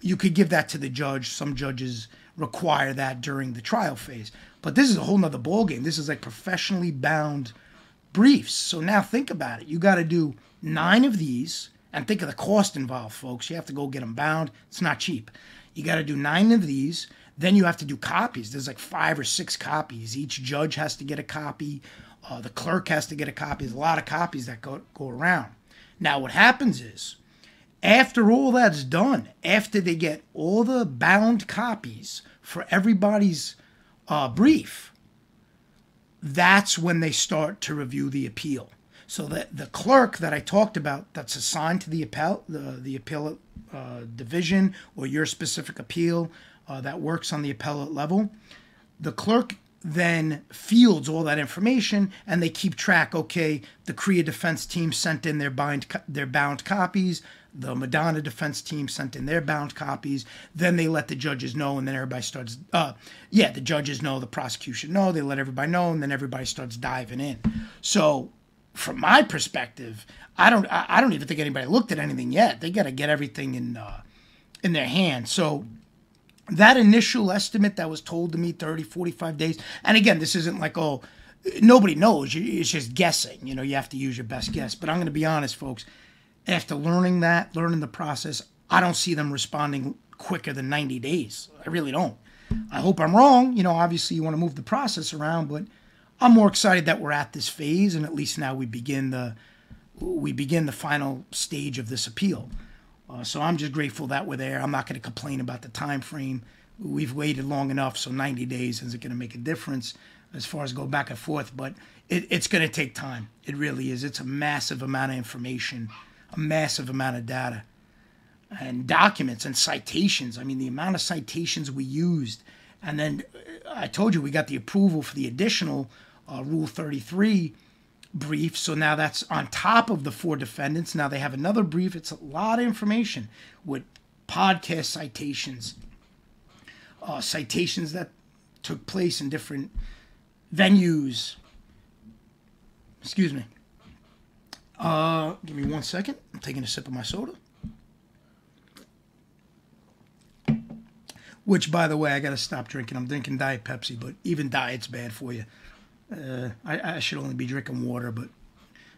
You could give that to the judge. Some judges require that during the trial phase, but this is a whole nother ballgame. This is like professionally bound briefs. So now think about it. You got to do nine of these, and think of the cost involved, folks. You have to go get them bound. It's not cheap. You got to do nine of these then you have to do copies. There's like five or six copies. Each judge has to get a copy. Uh, the clerk has to get a copy. There's a lot of copies that go, go around. Now, what happens is, after all that's done, after they get all the bound copies for everybody's uh, brief, that's when they start to review the appeal. So that the clerk that I talked about, that's assigned to the appeal, the the appeal uh, division or your specific appeal, uh, that works on the appellate level. The clerk then fields all that information and they keep track. Okay the Crea defense team sent in their bind their bound copies. The madonna defense team sent in their bound copies. Then they let the judges know and then everybody starts uh yeah the judges know the prosecution know they let everybody know and then everybody starts diving in. So from my perspective i don't i don't even think anybody looked at anything yet. They got to get everything in uh in their hands. So that initial estimate that was told to me 30 45 days and again this isn't like oh nobody knows. It's just guessing. You know you have to use your best guess. But i'm going to be honest folks after learning that learning the process i don't see them responding quicker than 90 days. I really don't. I hope i'm wrong. You know obviously you want to move the process around but i'm more excited that we're at this phase and at least now we begin the we begin the final stage of this appeal uh, so I'm just grateful that we're there. I'm not going to complain about the time frame. We've waited long enough, so 90 days isn't going to make a difference as far as go back and forth. But it, it's going to take time. It really is. It's a massive amount of information. a massive amount of data and documents and citations. I mean, the amount of citations we used. And then uh, I told you we got the approval for the additional uh, Rule 33 brief. So now that's on top of the four defendants. Now they have another brief. It's a lot of information with podcast citations, uh, citations that took place in different venues. Excuse me. Uh, give me one second. I'm taking a sip of my soda. Which, by the way, I got to stop drinking. I'm drinking Diet Pepsi, but even diet's bad for you. Uh, I, I should only be drinking water, but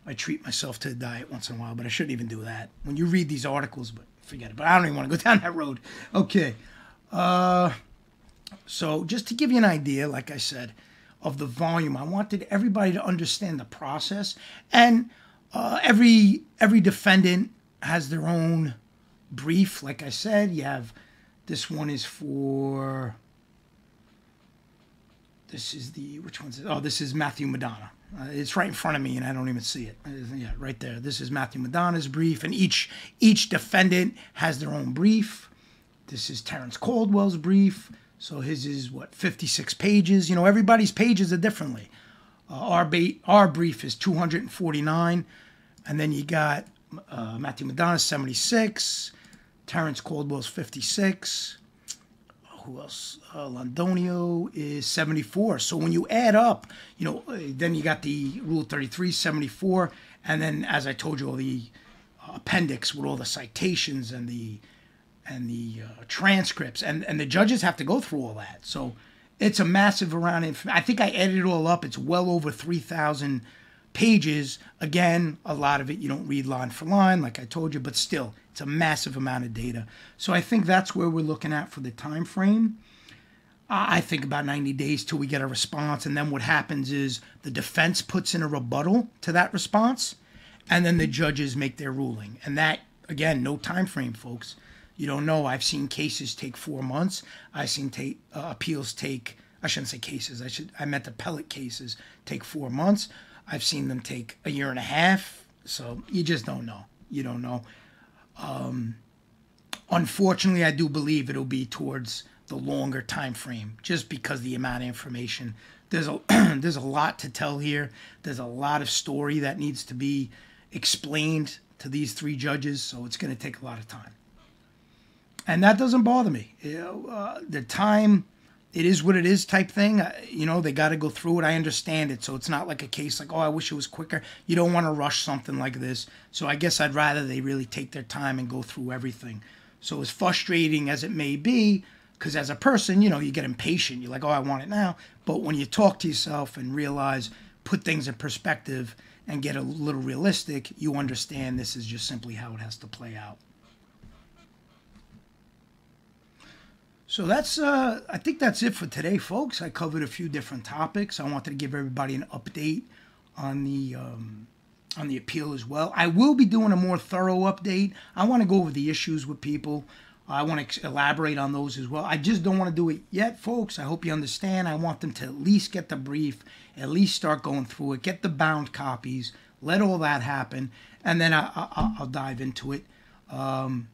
I treat myself to a diet once in a while, but I shouldn't even do that. When you read these articles, but forget it. But I don't even want to go down that road. Okay. Uh, so just to give you an idea, like I said, of the volume, I wanted everybody to understand the process, and uh, every every defendant has their own brief. Like I said, you have this one is for this is the which one's it? Oh, this is Matthew Madonna. Uh, it's right in front of me, and I don't even see it. Uh, yeah, right there. This is Matthew Madonna's brief, and each each defendant has their own brief. This is Terrence Caldwell's brief. So his is what 56 pages. You know, everybody's pages are differently. Uh, our ba- our brief is 249, and then you got uh, Matthew Madonna's 76, Terrence Caldwell's 56 who else? Uh, Londoño is 74. So when you add up, you know, uh, then you got the Rule 33, 74, and then as I told you, all the uh, appendix with all the citations and the and the uh, transcripts, and and the judges have to go through all that. So it's a massive amount of. I think I added it all up. It's well over 3,000 pages. Again, a lot of it you don't read line for line, like I told you, but still, it's a massive amount of data. So I think that's where we're looking at for the time frame. I think about 90 days till we get a response, and then what happens is the defense puts in a rebuttal to that response, and then the judges make their ruling. And that, again, no time frame, folks. You don't know. I've seen cases take four months. I've seen take, uh, appeals take. I shouldn't say cases. I should. I meant appellate cases take four months. I've seen them take a year and a half. So you just don't know. You don't know. Um, unfortunately, I do believe it'll be towards the longer time frame, just because the amount of information. There's a there's a lot to tell here. There's a lot of story that needs to be explained to these three judges, so it's going to take a lot of time. And that doesn't bother me. You know, uh, the time it is what it is type thing. Uh, you know, they got to go through it. I understand it. So it's not like a case like, oh, I wish it was quicker. You don't want to rush something like this. So I guess I'd rather they really take their time and go through everything. So as frustrating as it may be, because as a person, you know, you get impatient. You're like, oh, I want it now. But when you talk to yourself and realize, put things in perspective and get a little realistic, you understand this is just simply how it has to play out. So that's, uh, I think that's it for today, folks. I covered a few different topics. I wanted to give everybody an update on the um, on the appeal as well. I will be doing a more thorough update. I want to go over the issues with people. I want to elaborate on those as well. I just don't want to do it yet, folks. I hope you understand. I want them to at least get the brief, at least start going through it, get the bound copies, let all that happen, and then I, will dive into it. Um,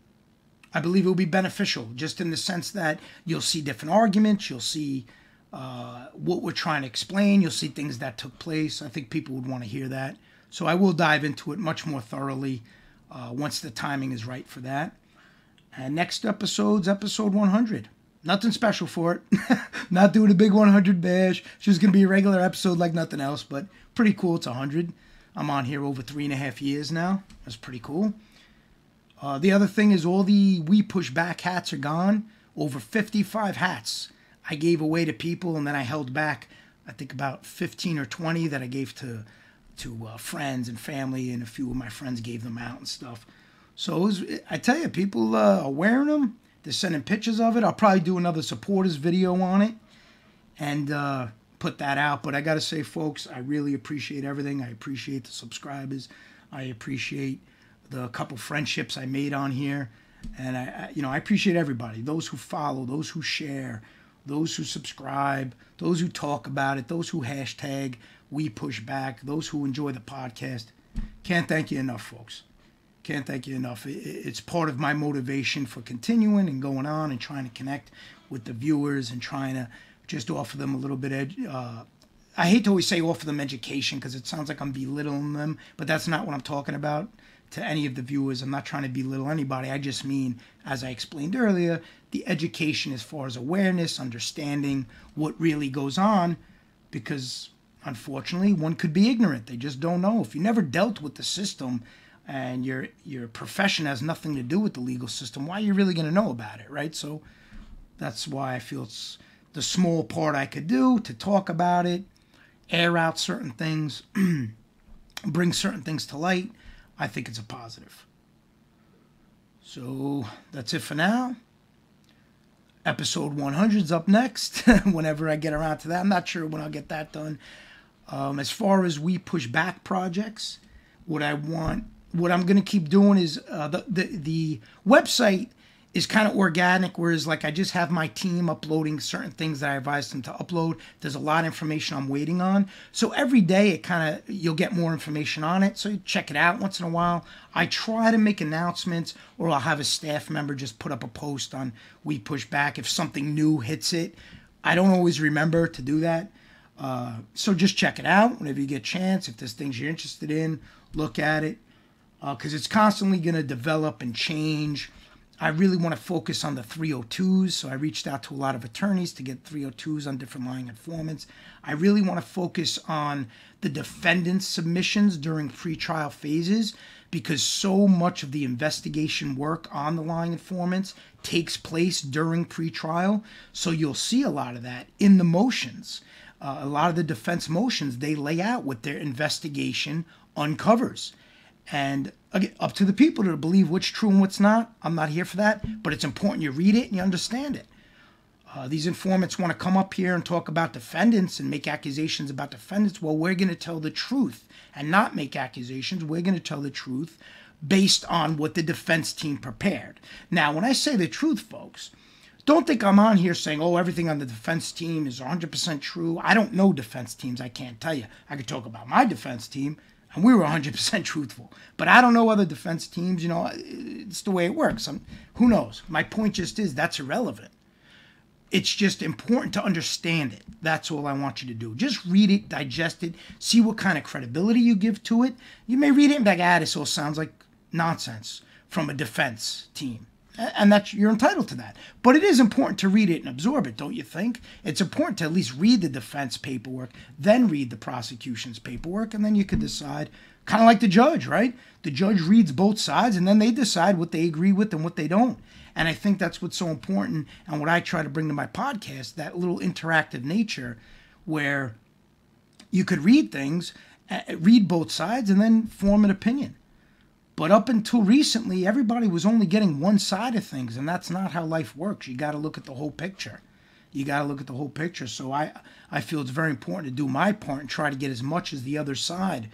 I believe it will be beneficial, just in the sense that you'll see different arguments, you'll see uh, what we're trying to explain, you'll see things that took place. I think people would want to hear that. So I will dive into it much more thoroughly uh, once the timing is right for that. And next episode's episode 100. Nothing special for it. Not doing a big 100 bash. It's just going to be a regular episode like nothing else, but pretty cool. It's 100. I'm on here over three and a half years now. That's pretty cool. Uh, the other thing is all the We Push Back hats are gone. Over 55 hats I gave away to people, and then I held back, I think about 15 or 20 that I gave to to uh, friends and family, and a few of my friends gave them out and stuff. So was, I tell you, people uh, are wearing them. They're sending pictures of it. I'll probably do another supporters video on it and uh, put that out. But I got to say, folks, I really appreciate everything. I appreciate the subscribers. I appreciate the couple friendships I made on here, and I, I, you know I appreciate everybody, those who follow, those who share, those who subscribe, those who talk about it, those who hashtag we push back, those who enjoy the podcast. Can't thank you enough, folks. Can't thank you enough. It's part of my motivation for continuing and going on and trying to connect with the viewers and trying to just offer them a little bit of. Uh, I hate to always say offer them education because it sounds like I'm belittling them, but that's not what I'm talking about to any of the viewers. I'm not trying to belittle anybody. I just mean, as I explained earlier, the education as far as awareness, understanding what really goes on, because unfortunately, one could be ignorant. They just don't know. If you never dealt with the system, and your your profession has nothing to do with the legal system, why are you really going to know about it, right? So that's why I feel it's the small part I could do to talk about it, air out certain things, bring certain things to light. I think it's a positive. So that's it for now. Episode 100 is up next. Whenever I get around to that, I'm not sure when I'll get that done. Um, as far as we push back projects, what I want what I'm going to keep doing is uh, the, the the website is kind of organic, whereas like I just have my team uploading certain things that I advise them to upload. There's a lot of information I'm waiting on, so every day it kind of you'll get more information on it. So you check it out once in a while. I try to make announcements, or I'll have a staff member just put up a post on We Push Back if something new hits it. I don't always remember to do that. Uh, so just check it out whenever you get a chance. If there's things you're interested in, look at it because uh, it's constantly going to develop and change. I really want to focus on the 302s, so I reached out to a lot of attorneys to get 302s on different lying informants. I really want to focus on the defendant's submissions during pretrial phases because so much of the investigation work on the lying informants takes place during pretrial. So you'll see a lot of that in the motions. Uh, a lot of the defense motions they lay out what their investigation uncovers. And again, up to the people to believe what's true and what's not. I'm not here for that, but it's important you read it and you understand it. Uh, these informants want to come up here and talk about defendants and make accusations about defendants. Well, we're going to tell the truth and not make accusations. We're going to tell the truth based on what the defense team prepared. Now, when I say the truth, folks, don't think I'm on here saying, oh, everything on the defense team is 100% true. I don't know defense teams. I can't tell you. I could talk about my defense team and we were 100% truthful. But I don't know other defense teams, you know, it's the way it works. I'm, who knows? My point just is that's irrelevant. It's just important to understand it. That's all I want you to do. Just read it, digest it, see what kind of credibility you give to it. You may read it and be like, ah, this all sounds like nonsense from a defense team and that's you're entitled to that. But it is important to read it and absorb it, don't you think? It's important to at least read the defense paperwork, then read the prosecution's paperwork, and then you can decide. Kind of like the judge, right? The judge reads both sides, and then they decide what they agree with and what they don't. And I think that's what's so important, and what I try to bring to my podcast that little interactive nature, where you could read things, uh, read both sides, and then form an opinion. But up until recently, everybody was only getting one side of things, and that's not how life works. You got to look at the whole picture. You got to look at the whole picture. So I, I feel it's very important to do my part and try to get as much as the other side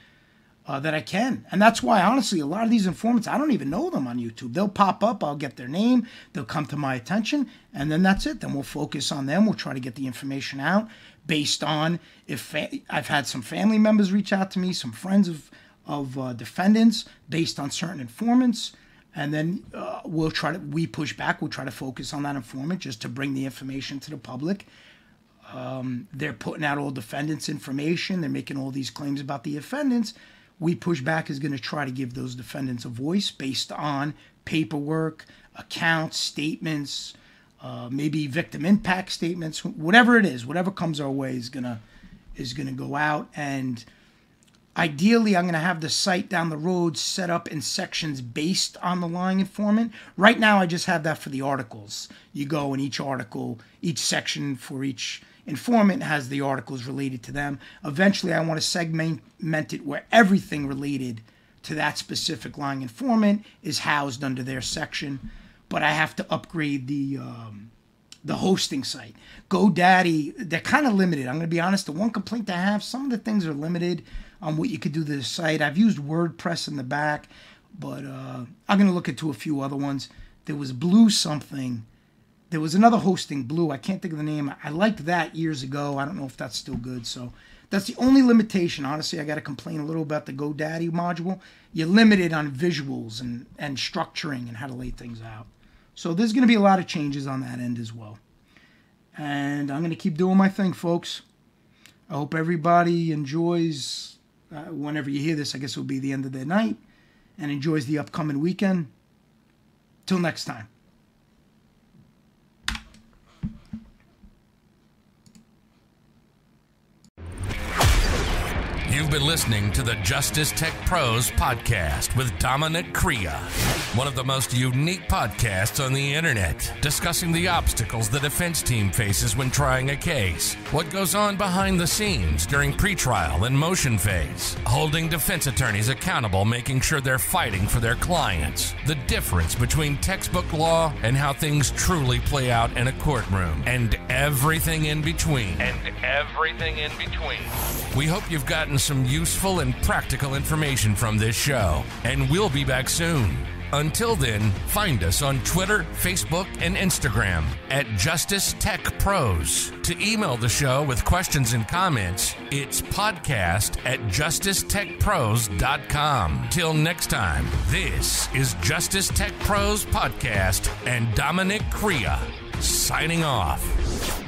uh, that I can. And that's why, honestly, a lot of these informants, I don't even know them on YouTube. They'll pop up, I'll get their name, they'll come to my attention, and then that's it. Then we'll focus on them. We'll try to get the information out based on if fa- I've had some family members reach out to me, some friends of of uh, defendants based on certain informants. And then uh, we'll try to, we push back, we'll try to focus on that informant just to bring the information to the public. Um, they're putting out all defendants' information, they're making all these claims about the defendants. We push back is going to try to give those defendants a voice based on paperwork, accounts, statements, uh, maybe victim impact statements, whatever it is, whatever comes our way is gonna is gonna go out and Ideally, I'm going to have the site down the road set up in sections based on the lying informant. Right now, I just have that for the articles. You go in each article, each section for each informant has the articles related to them. Eventually, I want to segment it where everything related to that specific lying informant is housed under their section. But I have to upgrade the um, the hosting site. GoDaddy, they're kind of limited. I'm going to be honest. The one complaint I have, some of the things are limited on what you could do to the site. I've used WordPress in the back, but uh, I'm going to look into a few other ones. There was Blue something. There was another hosting, Blue. I can't think of the name. I liked that years ago. I don't know if that's still good. So That's the only limitation. Honestly, I got to complain a little about the GoDaddy module. You're limited on visuals and, and structuring and how to lay things out. So there's going to be a lot of changes on that end as well. And I'm going to keep doing my thing, folks. I hope everybody enjoys, uh, whenever you hear this, I guess it'll be the end of the night, and enjoys the upcoming weekend. Till next time. You've been listening to the Justice Tech Pros podcast with Dominic Crea, one of the most unique podcasts on the internet, discussing the obstacles the defense team faces when trying a case, what goes on behind the scenes during pretrial and motion phase, holding defense attorneys accountable, making sure they're fighting for their clients, the difference between textbook law and how things truly play out in a courtroom, and everything in between. And everything in between. We hope you've gotten some useful and practical information from this show, and we'll be back soon. Until then, find us on Twitter, Facebook, and Instagram at Justice Tech Pros. To email the show with questions and comments, it's podcast at justicetechpros.com. Till next time, this is Justice Tech Pros Podcast and Dominic Crea signing off.